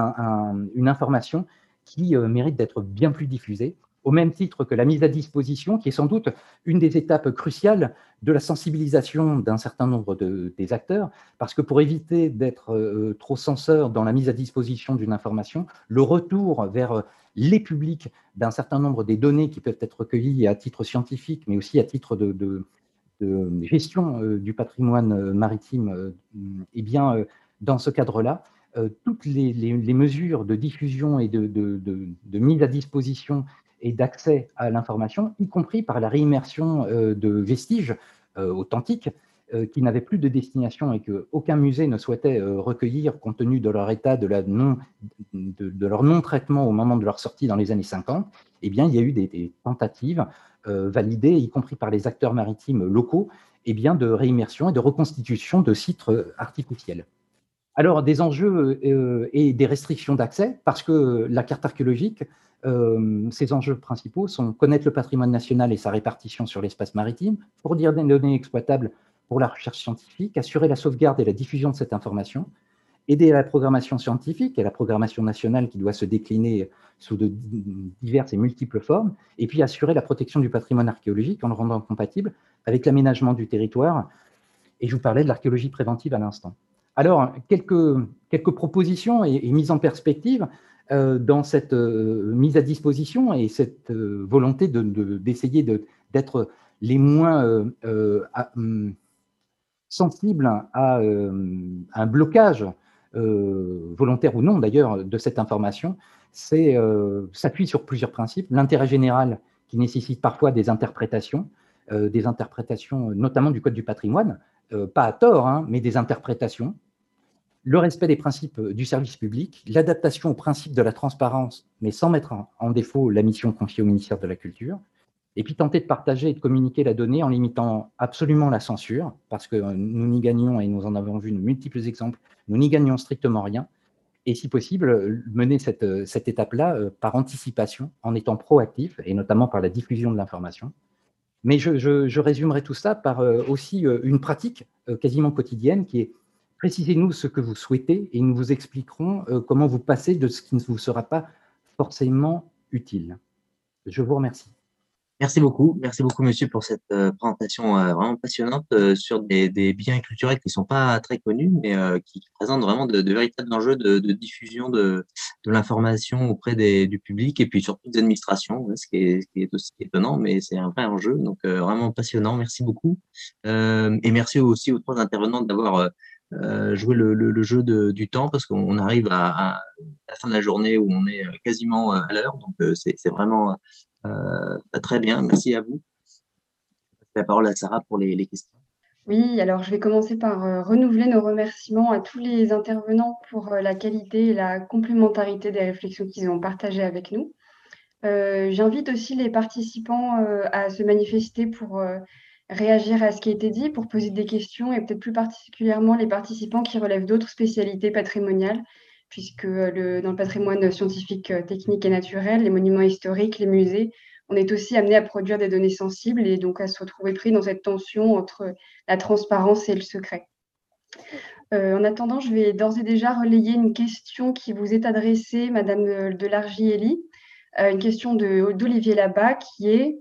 une information qui euh, mérite d'être bien plus diffusée, au même titre que la mise à disposition, qui est sans doute une des étapes cruciales de la sensibilisation d'un certain nombre des acteurs, parce que pour éviter d'être euh, trop censeur dans la mise à disposition d'une information, le retour vers les publics d'un certain nombre des données qui peuvent être recueillies à titre scientifique, mais aussi à titre de, gestion euh, du patrimoine euh, maritime, euh, eh bien, dans ce cadre-là, toutes les, mesures de diffusion et de, mise à disposition et d'accès à l'information, y compris par la réimmersion de vestiges authentiques, euh, qui n'avaient plus de destination et qu'aucun musée ne souhaitait euh, recueillir compte tenu de leur état, de, leur non-traitement au moment de leur sortie dans les années 50, eh bien, il y a eu des, tentatives euh, validées, y compris par les acteurs maritimes locaux, eh de réimmersion et de reconstitution de sites artificiels. Alors, des enjeux et des restrictions d'accès, parce que la carte archéologique, ses enjeux principaux sont connaître le patrimoine national et sa répartition sur l'espace maritime, fournir des données exploitables pour la recherche scientifique, assurer la sauvegarde et la diffusion de cette information, aider à la programmation scientifique et la programmation nationale qui doit se décliner sous de diverses et multiples formes, et puis assurer la protection du patrimoine archéologique en le rendant compatible avec l'aménagement du territoire. Et je vous parlais de l'archéologie préventive à l'instant. Alors, quelques, quelques propositions et, mises en perspective euh, dans cette euh, mise à disposition et cette euh, volonté d'essayer de, d'être les moins hum, sensibles à un blocage, volontaire ou non d'ailleurs, de cette information, s'appuie sur plusieurs principes. L'intérêt général qui nécessite parfois des interprétations, des interprétations notamment du Code du patrimoine, pas à tort, hein, mais des interprétations. Le respect des principes du service public, l'adaptation aux principes de la transparence, mais sans mettre en défaut la mission confiée au ministère de la Culture, et puis tenter de partager et de communiquer la donnée en limitant absolument la censure, parce que nous n'y gagnons, et nous en avons vu de multiples exemples, nous n'y gagnons strictement rien, et si possible, mener cette, cette étape-là euh, par anticipation, en étant proactif, et notamment par la diffusion de l'information. Mais je, résumerai tout ça par euh, aussi euh, une pratique quasiment quotidienne qui est Précisez-nous ce que vous souhaitez et nous vous expliquerons euh, comment vous passez de ce qui ne vous sera pas forcément utile. Je vous remercie. Merci beaucoup. Merci beaucoup, monsieur, pour cette euh, présentation euh, vraiment passionnante sur des, biens culturels qui ne sont pas très connus, mais qui présentent vraiment de, véritables enjeux de, diffusion de, l'information auprès du public et puis surtout des administrations, ce qui, est, aussi étonnant, mais c'est un vrai enjeu. Donc, vraiment passionnant. Merci beaucoup. et merci aussi aux trois intervenants d'avoir euh, jouer le, jeu du temps parce qu'on arrive à, la fin de la journée où on est euh, quasiment euh, à l'heure. Donc, c'est vraiment très bien. Merci à vous. La parole à Sarah pour les, questions. Oui, alors je vais commencer par renouveler nos remerciements à tous les intervenants pour la qualité et la complémentarité des réflexions qu'ils ont partagées avec nous. J'invite aussi les participants à se manifester pour réagir à ce qui a été dit, pour poser des questions et peut-être plus particulièrement les participants qui relèvent d'autres spécialités patrimoniales, puisque euh, dans le patrimoine scientifique, euh, technique et naturel, les monuments historiques, les musées, on est aussi amené à produire des données sensibles et donc à se retrouver pris dans cette tension entre la transparence et le secret. Euh, en attendant, je vais d'ores et déjà relayer une question qui vous est adressée, Madame de Largielli, une question d'Olivier Labat qui est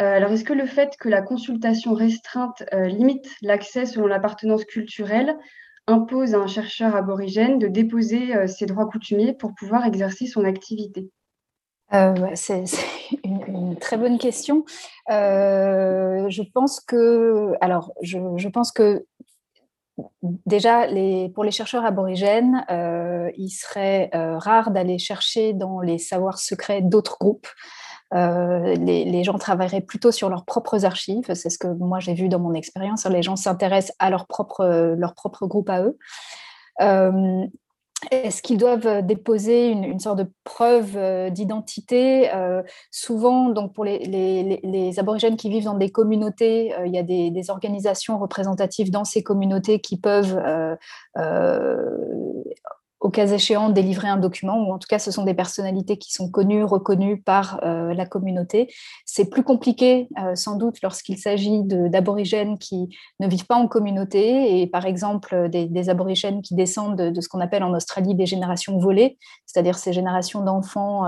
euh, alors, est-ce que le fait que la consultation restreinte euh, limite l'accès selon l'appartenance culturelle impose à un chercheur aborigène de déposer euh, ses droits coutumiers pour pouvoir exercer son activité C'est une, très bonne question. je pense que, alors, je, pense que déjà, pour les chercheurs aborigènes, il serait rare d'aller chercher dans les savoirs secrets d'autres groupes. Euh, les, gens travailleraient plutôt sur leurs propres archives. C'est ce que moi j'ai vu dans mon expérience. Les gens s'intéressent à leur propre, leur propre groupe à eux. Euh, est-ce qu'ils doivent déposer une, sorte de preuve euh, d'identité? Souvent, donc pour les, aborigènes qui vivent dans des communautés, il y a des, organisations représentatives dans ces communautés qui peuvent au cas échéant, délivrer un document, ou en tout cas, ce sont des personnalités qui sont connues, reconnues par euh, la communauté. C'est plus compliqué, euh, sans doute, lorsqu'il s'agit d'aborigènes qui ne vivent pas en communauté, et par exemple, des, aborigènes qui descendent de, ce qu'on appelle en Australie des générations volées, c'est-à-dire ces générations d'enfants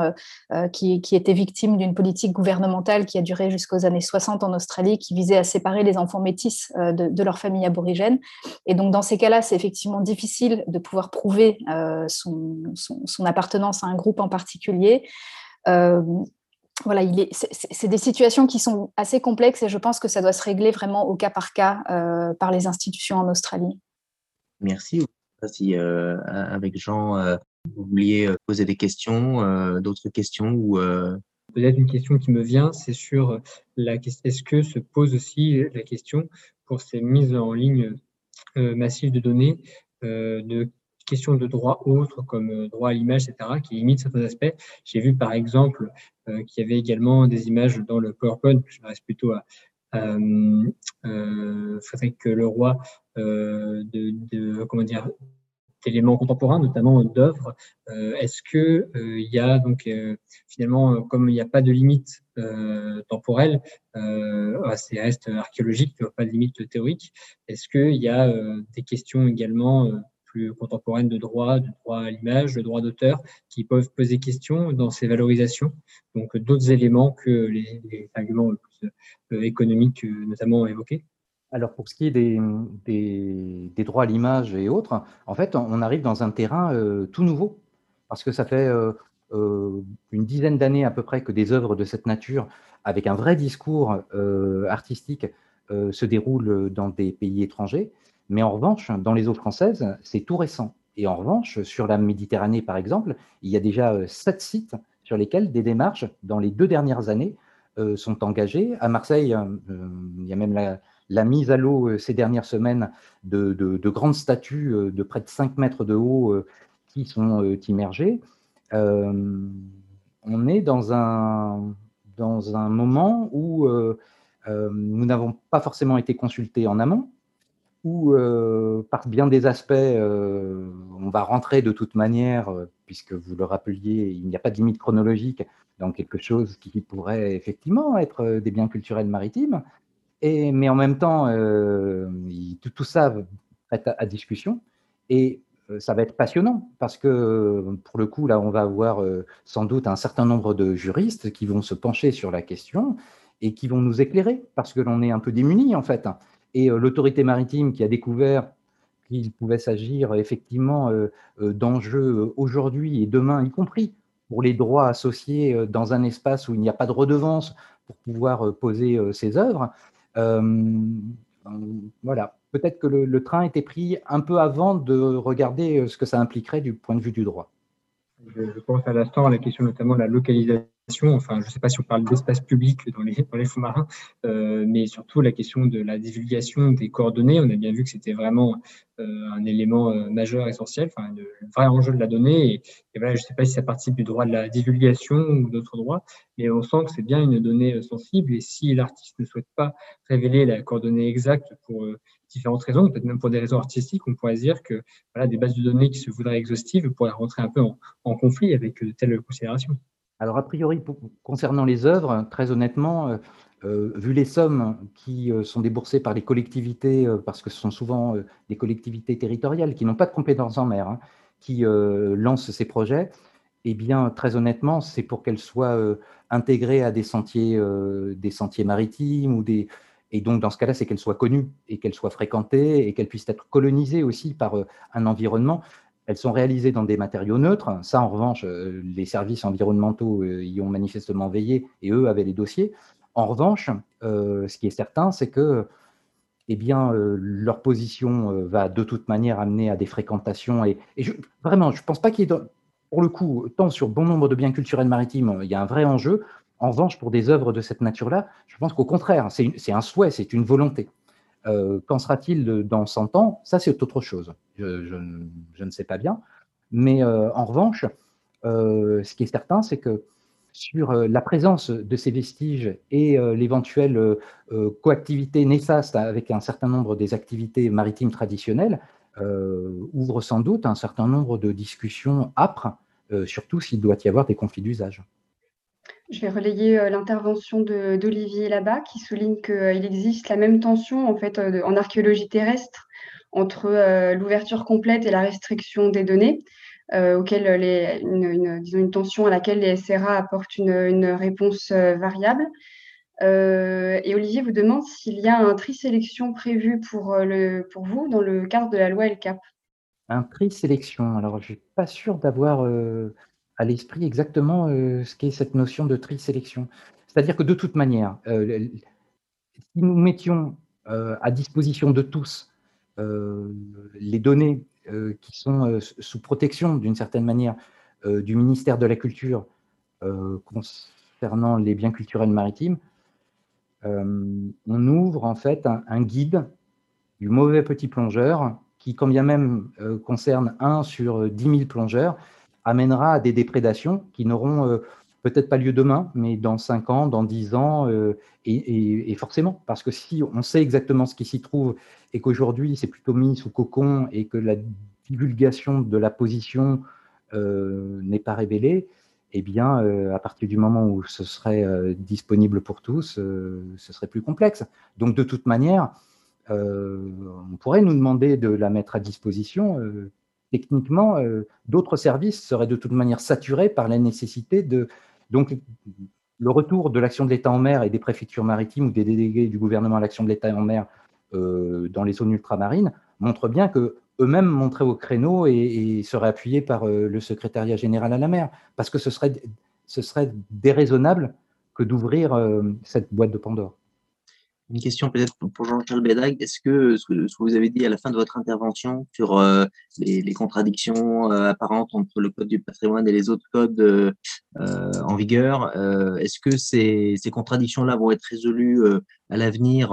euh, qui, étaient victimes d'une politique gouvernementale qui a duré jusqu'aux années 60 en Australie, qui visait à séparer les enfants métis de leur famille aborigène. Et donc, dans ces cas-là, c'est effectivement difficile de pouvoir prouver euh, son, appartenance à un groupe en particulier. Euh, voilà, c'est des situations qui sont assez complexes et je pense que ça doit se régler vraiment au cas par cas euh, par les institutions en Australie. Merci. Si avec Jean, vous vouliez poser des questions, d'autres questions ou Peut-être une question qui me vient, c'est sur la est-ce que se pose aussi la question pour ces mises en ligne massives de données de questions de droits autres comme euh, droit à l'image, etc., qui limitent certains aspects. J'ai vu par exemple euh, qu'il y avait également des images dans le PowerPoint, je reste plutôt à, euh, Frédéric Leroy, de, comment dire, d'éléments contemporains, notamment d'œuvres. Est-ce que il y a donc finalement, comme il n'y a pas de limite temporelle, c'est reste archéologique, pas de limite théorique. Est-ce qu'il y a des questions également contemporaines de droit, de droit à l'image, de droit d'auteur, qui peuvent poser question dans ces valorisations. Donc d'autres éléments que les, arguments euh, économiques euh, notamment évoqués. Alors pour ce qui est des, droits à l'image et autres, en fait, on arrive dans un terrain euh, tout nouveau, parce que ça fait une dizaine d'années à peu près que des œuvres de cette nature, avec un vrai discours artistique, se déroulent dans des pays étrangers. Mais en revanche, dans les eaux françaises, c'est tout récent. Et en revanche, sur la Méditerranée, par exemple, il y a déjà sept sites sur lesquels des démarches, dans les deux dernières années, sont engagées. À Marseille, il y a même la, mise à l'eau ces dernières semaines de, de, grandes statues de près de 5 mètres de haut qui sont immergées. on est dans un, dans un moment où nous n'avons pas forcément été consultés en amont, où, euh, par bien des aspects, euh, on va rentrer de toute manière, euh, puisque vous le rappeliez, il n'y a pas de limite chronologique dans quelque chose qui pourrait effectivement être des biens culturels maritimes, et, mais en même temps, tout, ça est à, discussion, et ça va être passionnant, parce que pour le coup, là, on va avoir sans doute un certain nombre de juristes qui vont se pencher sur la question et qui vont nous éclairer, parce que l'on est un peu démunis en fait. Et euh, l'autorité maritime qui a découvert qu'il pouvait s'agir effectivement euh, euh, d'enjeux aujourd'hui et demain, y compris pour les droits associés dans un espace où il n'y a pas de redevance pour pouvoir poser ses œuvres. voilà, peut-être que le, train était pris un peu avant de regarder ce que ça impliquerait du point de vue du droit. Je, pense à l'instant à la question notamment de la localisation enfin je ne sais pas si on parle d'espace public dans les, fonds marins, euh, mais surtout la question de la divulgation des coordonnées. On a bien vu que c'était vraiment euh, un élément euh, majeur, essentiel, enfin le, vrai enjeu de la donnée. Et, voilà, je ne sais pas si ça participe du droit de la divulgation ou d'autres droits, mais on sent que c'est bien une donnée sensible. Et si l'artiste ne souhaite pas révéler la coordonnée exacte pour différentes raisons, peut-être même pour des raisons artistiques, on pourrait dire que voilà, des bases de données qui se voudraient exhaustives pourraient rentrer un peu en, en conflit avec de telles considérations. Alors, a priori, concernant les œuvres, très honnêtement, euh, euh, vu les sommes qui euh, sont déboursées par les collectivités, parce que ce sont souvent des collectivités territoriales qui n'ont pas de compétences en mer, hein, qui lancent ces projets, eh bien, très honnêtement, c'est pour qu'elles soient intégrées à des sentiers, des sentiers maritimes ou des, et donc, dans ce cas-là, c'est qu'elles soient connues et qu'elles soient fréquentées et qu'elles puissent être colonisées aussi par un environnement. Elles sont réalisées dans des matériaux neutres. Ça, en revanche, euh, les services environnementaux euh, y ont manifestement veillé et eux avaient les dossiers. En revanche, euh, ce qui est certain, c'est que eh bien, leur position va de toute manière amener à des fréquentations. Et, vraiment, je ne pense pas qu'il y ait, pour le coup, tant sur bon nombre de biens culturels maritimes, il y a un vrai enjeu. En revanche, pour des œuvres de cette nature-là, je pense qu'au contraire, c'est un souhait, c'est une volonté. Euh, qu'en sera-t-il dans 100 ans? Ça, c'est autre chose. Je, ne sais pas bien. Mais euh, en revanche, euh, ce qui est certain, c'est que sur la présence de ces vestiges et l'éventuelle coactivité néfaste avec un certain nombre des activités maritimes traditionnelles, ouvre sans doute un certain nombre de discussions âpres, surtout s'il doit y avoir des conflits d'usage. Je vais relayer euh, l'intervention d'Olivier là-bas qui souligne qu'il euh, existe la même tension en fait euh, en archéologie terrestre entre l'ouverture complète et la restriction des données, une, disons une tension à laquelle les SRA apportent une, réponse variable. et Olivier vous demande s'il y a un tri sélection prévu pour, le, pour vous dans le cadre de la loi LCAP. Un tri sélection. Alors, je ne suis pas sûr d'avoir à l'esprit exactement euh, ce qu'est cette notion de tri-sélection. C'est-à-dire que de toute manière, euh, si nous mettions euh, à disposition de tous les données qui sont sous protection d'une certaine manière du ministère de la Culture concernant les biens culturels maritimes, on ouvre en fait un, guide du mauvais petit plongeur qui, quand bien même concerne un sur 10 000 plongeurs, amènera à des déprédations qui n'auront euh, peut-être pas lieu demain, mais dans 5 ans, dans 10 ans, euh, et, forcément, parce que si on sait exactement ce qui s'y trouve et qu'aujourd'hui c'est plutôt mis sous cocon et que la divulgation de la position euh, n'est pas révélée, eh bien, à partir du moment où ce serait disponible pour tous, ce serait plus complexe. Donc, de toute manière, on pourrait nous demander de la mettre à disposition techniquement, euh, d'autres services seraient de toute manière saturés par la nécessité de... Donc, le retour de l'action de l'État en mer et des préfectures maritimes ou des délégués du gouvernement à l'action de l'État en mer euh, dans les zones ultramarines montre bien que eux-mêmes montraient au créneau et, seraient appuyés par euh, le secrétariat général à la mer, parce que ce serait, ce serait déraisonnable que d'ouvrir cette boîte de Pandore. Une question peut-être pour Jean-Charles Bédag. Est-ce que, ce que vous avez dit à la fin de votre intervention sur euh, les, contradictions euh, apparentes entre le code du patrimoine et les autres codes euh, en vigueur, est-ce que ces, ces contradictions-là vont être résolues à l'avenir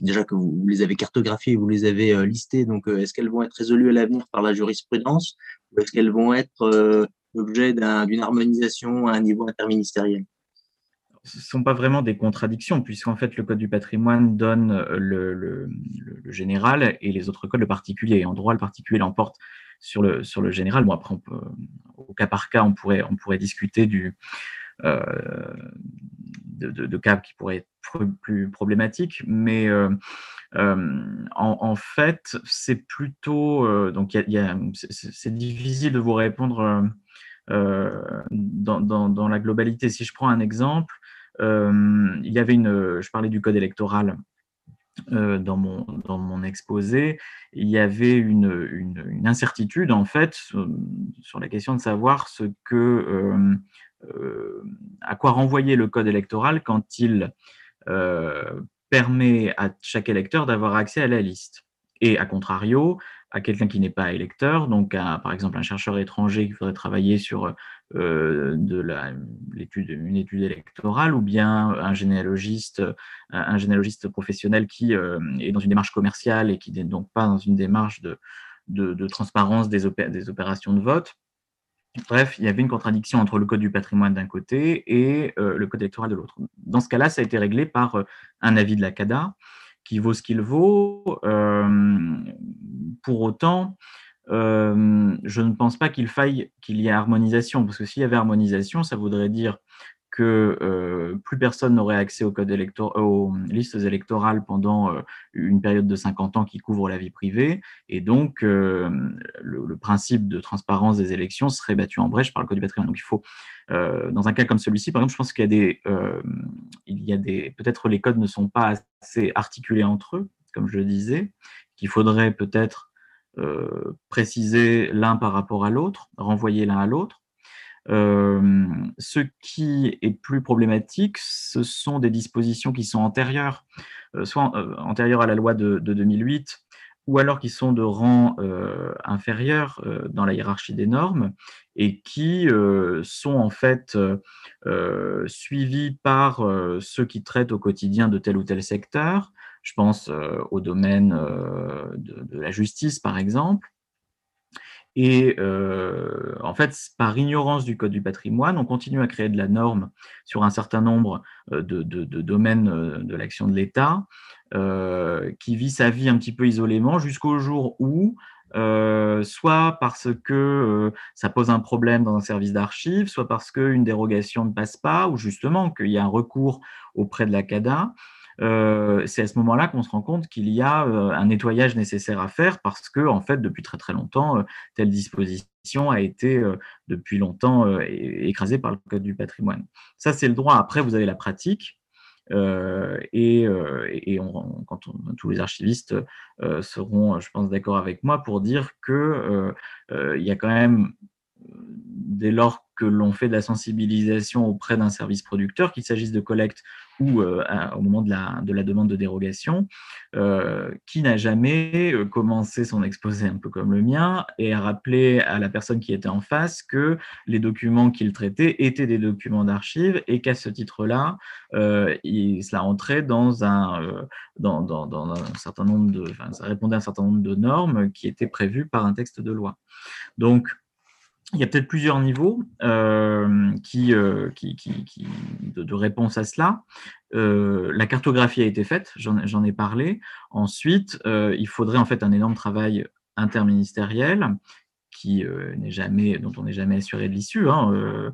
Déjà que vous, les avez cartographiées, vous les avez listées, donc est-ce qu'elles vont être résolues à l'avenir par la jurisprudence ou est-ce qu'elles vont être l'objet d'une harmonisation à un niveau interministériel? Ce sont pas vraiment des contradictions, puisqu'en fait, le Code du patrimoine donne euh, le, général et les autres codes le particulier. En droit, le particulier l'emporte sur le, sur le général. Bon, après, au cas par cas, on pourrait, on pourrait discuter du, euh, de, cas qui pourraient être plus, problématiques, mais euh, en, fait, c'est plutôt. donc, c'est difficile de vous répondre. dans, dans, la globalité. Si je prends un exemple, il y avait une, je parlais du code électoral euh, dans, mon, dans mon exposé, il y avait une, une, incertitude en fait sur, la question de savoir ce que, euh, à quoi renvoyer le code électoral quand il permet à chaque électeur d'avoir accès à la liste. Et à contrario, à quelqu'un qui n'est pas électeur, donc à, par exemple un chercheur étranger qui faudrait travailler sur euh, de l'étude, une étude électorale, ou bien un généalogiste, un généalogiste professionnel qui euh, est dans une démarche commerciale et qui n'est donc pas dans une démarche de, transparence des, opérations de vote. Bref, il y avait une contradiction entre le code du patrimoine d'un côté et euh, le code électoral de l'autre. Dans ce cas-là, ça a été réglé par un avis de la CADA qui vaut ce qu'il vaut. Pour autant, euh, je ne pense pas qu'il faille qu'il y ait harmonisation, parce que s'il y avait harmonisation, ça voudrait dire que euh, plus personne n'aurait accès au code aux listes électorales pendant une période de 50 ans qui couvre la vie privée, et donc le, principe de transparence des élections serait battu en brèche par le code du patrimoine. Donc il faut euh, dans un cas comme celui-ci, par exemple, je pense qu'il y a des, euh, il y a des, peut-être les codes ne sont pas assez articulés entre eux, comme je le disais, qu'il faudrait peut-être euh, préciser l'un par rapport à l'autre, renvoyer l'un à l'autre. ce qui est plus problématique, ce sont des dispositions qui sont antérieures, soit antérieures à la loi de, de 2008, ou alors qui sont de rang euh, inférieur euh, dans la hiérarchie des normes et qui euh, sont en fait suivis par ceux qui traitent au quotidien de tel ou tel secteur. Je pense au domaine de, la justice, par exemple. Et en fait, par ignorance du Code du patrimoine, on continue à créer de la norme sur un certain nombre de, domaines de l'action de l'État, euh, qui vit sa vie un petit peu isolément jusqu'au jour où, euh, soit parce que euh, ça pose un problème dans un service d'archives, soit parce qu'une dérogation ne passe pas, ou justement qu'il y a un recours auprès de la CADA, c'est à ce moment-là qu'on se rend compte qu'il y a un nettoyage nécessaire à faire parce que, en fait, depuis très très longtemps, telle disposition a été depuis longtemps écrasée par le Code du patrimoine. Ça, c'est le droit. Après, vous avez la pratique. Euh, et, euh, quand tous les archivistes euh, seront, je pense, d'accord avec moi pour dire que il y a quand même dès lors que l'on fait de la sensibilisation auprès d'un service producteur, qu'il s'agisse de collecte ou euh, au moment de la, de la, demande de dérogation, euh, qui n'a jamais euh, commencé son exposé un peu comme le mien et a rappelé à la personne qui était en face que les documents qu'il traitait étaient des documents d'archives et qu'à ce titre-là, cela entrait dans un, certain nombre de, ça répondait à un certain nombre de normes qui étaient prévues par un texte de loi. Donc, il y a peut-être plusieurs niveaux euh, qui, euh, de, réponse à cela. Euh, la cartographie a été faite, j'en ai parlé. Ensuite, il faudrait en fait un énorme travail interministériel qui n'est jamais, dont on n'est jamais assuré de l'issue, hein,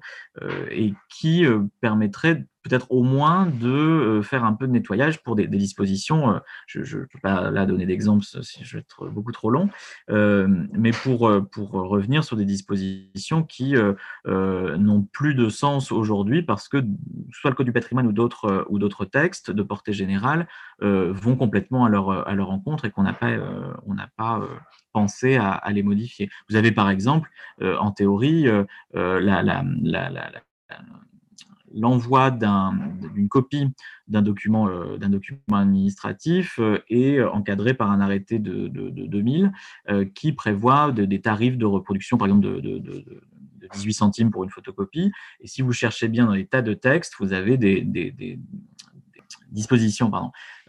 et qui permettrait peut-être au moins de faire un peu de nettoyage pour des, dispositions. je ne peux pas là donner d'exemples si je vais être beaucoup trop long, mais pour, pour revenir sur des dispositions qui n'ont plus de sens aujourd'hui parce que soit le Code du patrimoine ou d'autres ou d'autres textes de portée générale vont complètement à leur, à leur encontre et qu'on n'a pas, on penser à, les modifier. Vous avez par exemple, euh, en théorie, euh, euh, la, l'envoi d'une copie d'un document, document administratif est encadré par un arrêté de, 2000 qui prévoit des tarifs de reproduction, par exemple, de, 18 centimes pour une photocopie. Et si vous cherchez bien dans les tas de textes, vous avez des, dispositions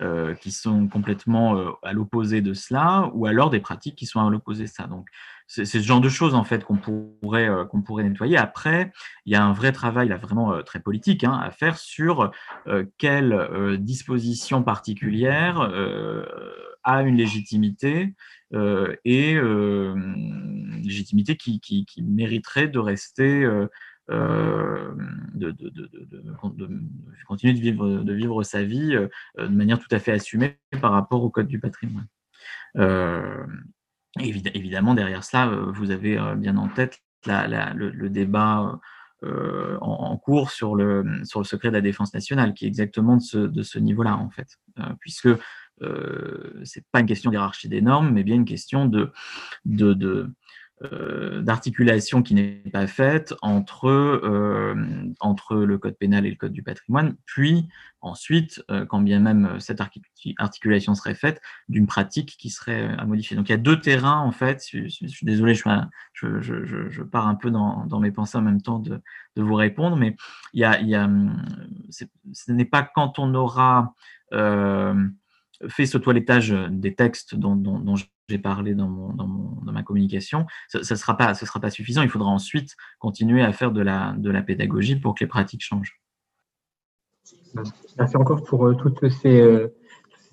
euh, qui sont complètement euh, à l'opposé de cela, ou alors des pratiques qui sont à l'opposé de ça. Donc, c'est ce genre de choses en fait qu'on pourrait euh, qu'on pourrait nettoyer. Après, il y a un vrai travail là vraiment très politique hein, à faire sur quelle disposition particulière a une légitimité et légitimité qui, qui, mériterait de rester euh, de, de, de, de, continuer de vivre, de vivre sa vie euh, de manière tout à fait assumée par rapport au code du patrimoine. Euh, évidemment, derrière cela, vous avez bien en tête le, débat en, cours sur le, secret de la défense nationale, qui est exactement de ce, ce niveau-là, en fait, puisque euh, c'est pas une question d'hierarchie des normes, mais bien une question de, euh, d'articulation qui n'est pas faite entre, euh, entre le code pénal et le code du patrimoine, puis ensuite, euh, quand bien même cette articulation serait faite, d'une pratique qui serait à modifier. Donc il y a deux terrains, en fait, je, suis désolé, je, pars un peu dans, mes pensées en même temps de, vous répondre, mais il y a, ce n'est pas quand on aura fait ce toilettage des textes dont, j'ai parlé dans, ma communication, ce ne sera, pas, suffisant. Il faudra ensuite continuer à faire de la, pédagogie pour que les pratiques changent. Merci encore pour euh, toutes ces, euh,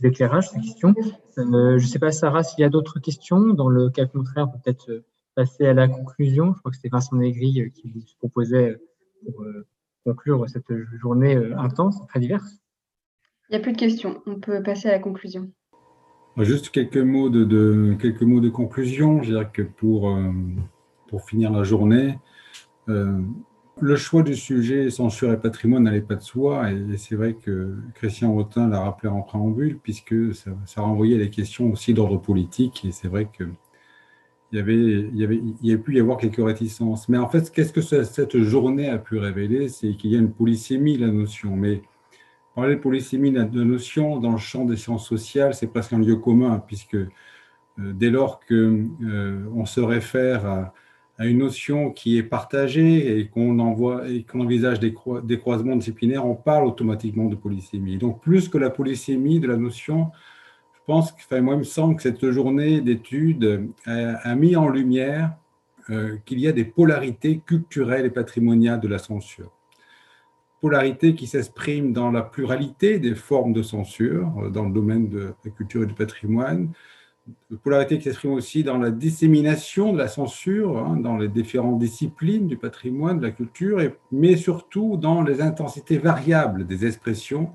éclairages, ces questions. Euh, je ne sais pas, Sarah, s'il y a d'autres questions. Dans le cas contraire, peut-être passer à la conclusion. Je crois que c'était Vincent Négri qui vous proposait pour conclure cette journée intense, très diverse. Il n'y a plus de questions. On peut passer à la conclusion. Juste quelques mots de, quelques mots de conclusion. Je dirais que pour, euh, pour finir la journée, euh, le choix du sujet censure et patrimoine n'allait pas de soi. Et, c'est vrai que Christian Rotin l'a rappelé en préambule, puisque ça, ça renvoyait les questions aussi d'ordre politique. Et c'est vrai que il y avait, il y avait, il y a pu y avoir quelques réticences. Mais en fait, qu'est-ce que cette journée a pu révéler? C'est qu'il y a une polysémie, la notion. Mais Parler de polysémie de notion dans le champ des sciences sociales, c'est presque un lieu commun, puisque euh, dès lors qu'on euh, se réfère à, une notion qui est partagée et qu'on envisage des, des, croisements disciplinaires, on parle automatiquement de polysémie. Donc, plus que la polysémie de la notion, je pense, enfin, moi, il me semble que cette journée d'études a, mis en lumière euh, qu'il y a des polarités culturelles et patrimoniales de la censure polarité qui s'exprime dans la pluralité des formes de censure euh, dans le domaine de la culture et du patrimoine, polarité qui s'exprime aussi dans la dissémination de la censure hein, dans les différentes disciplines du patrimoine, de la culture, mais surtout dans les intensités variables des expressions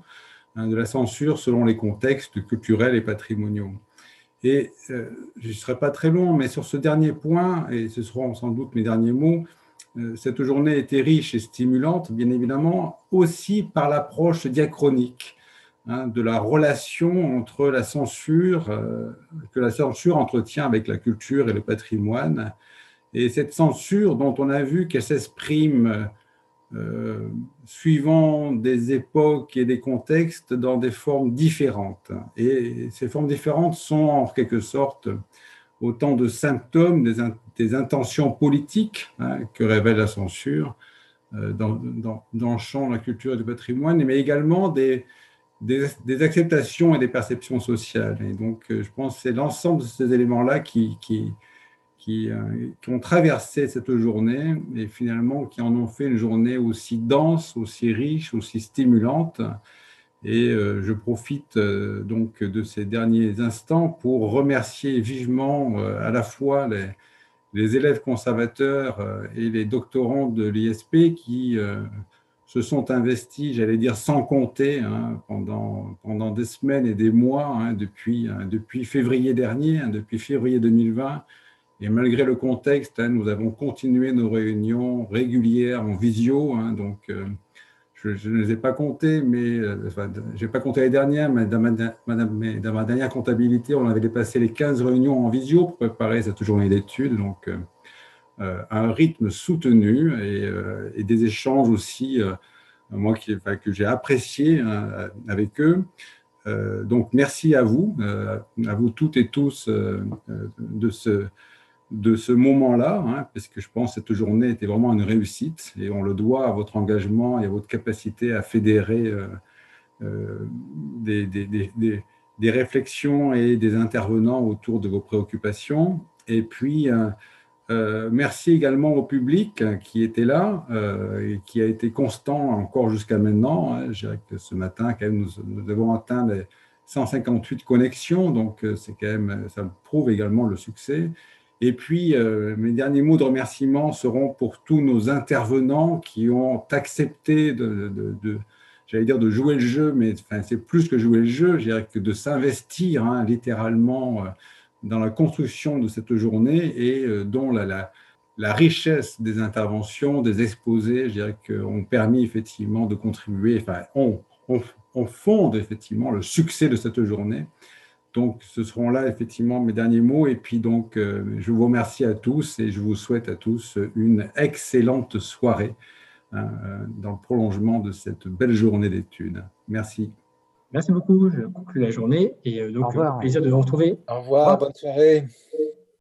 hein, de la censure selon les contextes culturels et patrimoniaux. Et euh, je ne serai pas très long, mais sur ce dernier point, et ce seront sans doute mes derniers mots, cette journée était riche et stimulante, bien évidemment, aussi par l'approche diachronique hein, de la relation entre la censure, euh, que la censure entretient avec la culture et le patrimoine. Et cette censure dont on a vu qu'elle s'exprime euh, suivant des époques et des contextes dans des formes différentes. Et ces formes différentes sont en quelque sorte autant de symptômes des, intentions politiques hein, que révèle la censure euh, dans, le champ de la culture et du patrimoine, mais également des, acceptations et des perceptions sociales. Et donc, euh, je pense que c'est l'ensemble de ces éléments-là qui, euh, qui, ont traversé cette journée et finalement qui en ont fait une journée aussi dense, aussi riche, aussi stimulante. Et euh, je profite euh, donc de ces derniers instants pour remercier vivement euh, à la fois les, élèves conservateurs et les doctorants de l'ISP qui se sont investis, j'allais dire sans compter, hein, pendant, pendant des semaines et des mois, hein, depuis, hein, depuis février dernier, depuis février 2020. Et malgré le contexte, nous avons continué nos réunions régulières en visio. donc, je, ne les ai pas comptés, mais euh, je n'ai pas compté les dernières, mais dans ma, dernière comptabilité, on avait dépassé les 15 réunions en visio pour préparer cette journée d'études. Donc, euh, euh, un rythme soutenu et, des échanges aussi moi qui, que j'ai apprécié avec eux. donc merci à vous, à vous toutes et tous de ce de ce moment-là, hein, parce que je pense que cette journée était vraiment une réussite et on le doit à votre engagement et à votre capacité à fédérer euh, euh, des, réflexions et des intervenants autour de vos préoccupations. Et puis, euh, merci également au public qui était là et qui a été constant encore jusqu'à maintenant. Hein. Je dirais que ce matin, quand même, nous, nous avons atteint les 158 connexions, donc c'est quand même, ça prouve également le succès. Et puis, euh, mes derniers mots de remerciement seront pour tous nos intervenants qui ont accepté de, j'allais dire de jouer le jeu, mais c'est plus que jouer le jeu, je dirais que de s'investir hein, littéralement euh, dans la construction de cette journée et euh, dont la, richesse des interventions, des exposés, je dirais ont permis effectivement de contribuer, enfin, on, on, on fonde effectivement le succès de cette journée. Donc, ce seront là effectivement mes derniers mots. Et puis, donc, euh, je vous remercie à tous et je vous souhaite à tous une excellente soirée hein, euh, dans le prolongement de cette belle journée d'études. Merci. Merci beaucoup. Je conclue la journée et euh, donc, plaisir de vous retrouver. Au revoir, bonne soirée.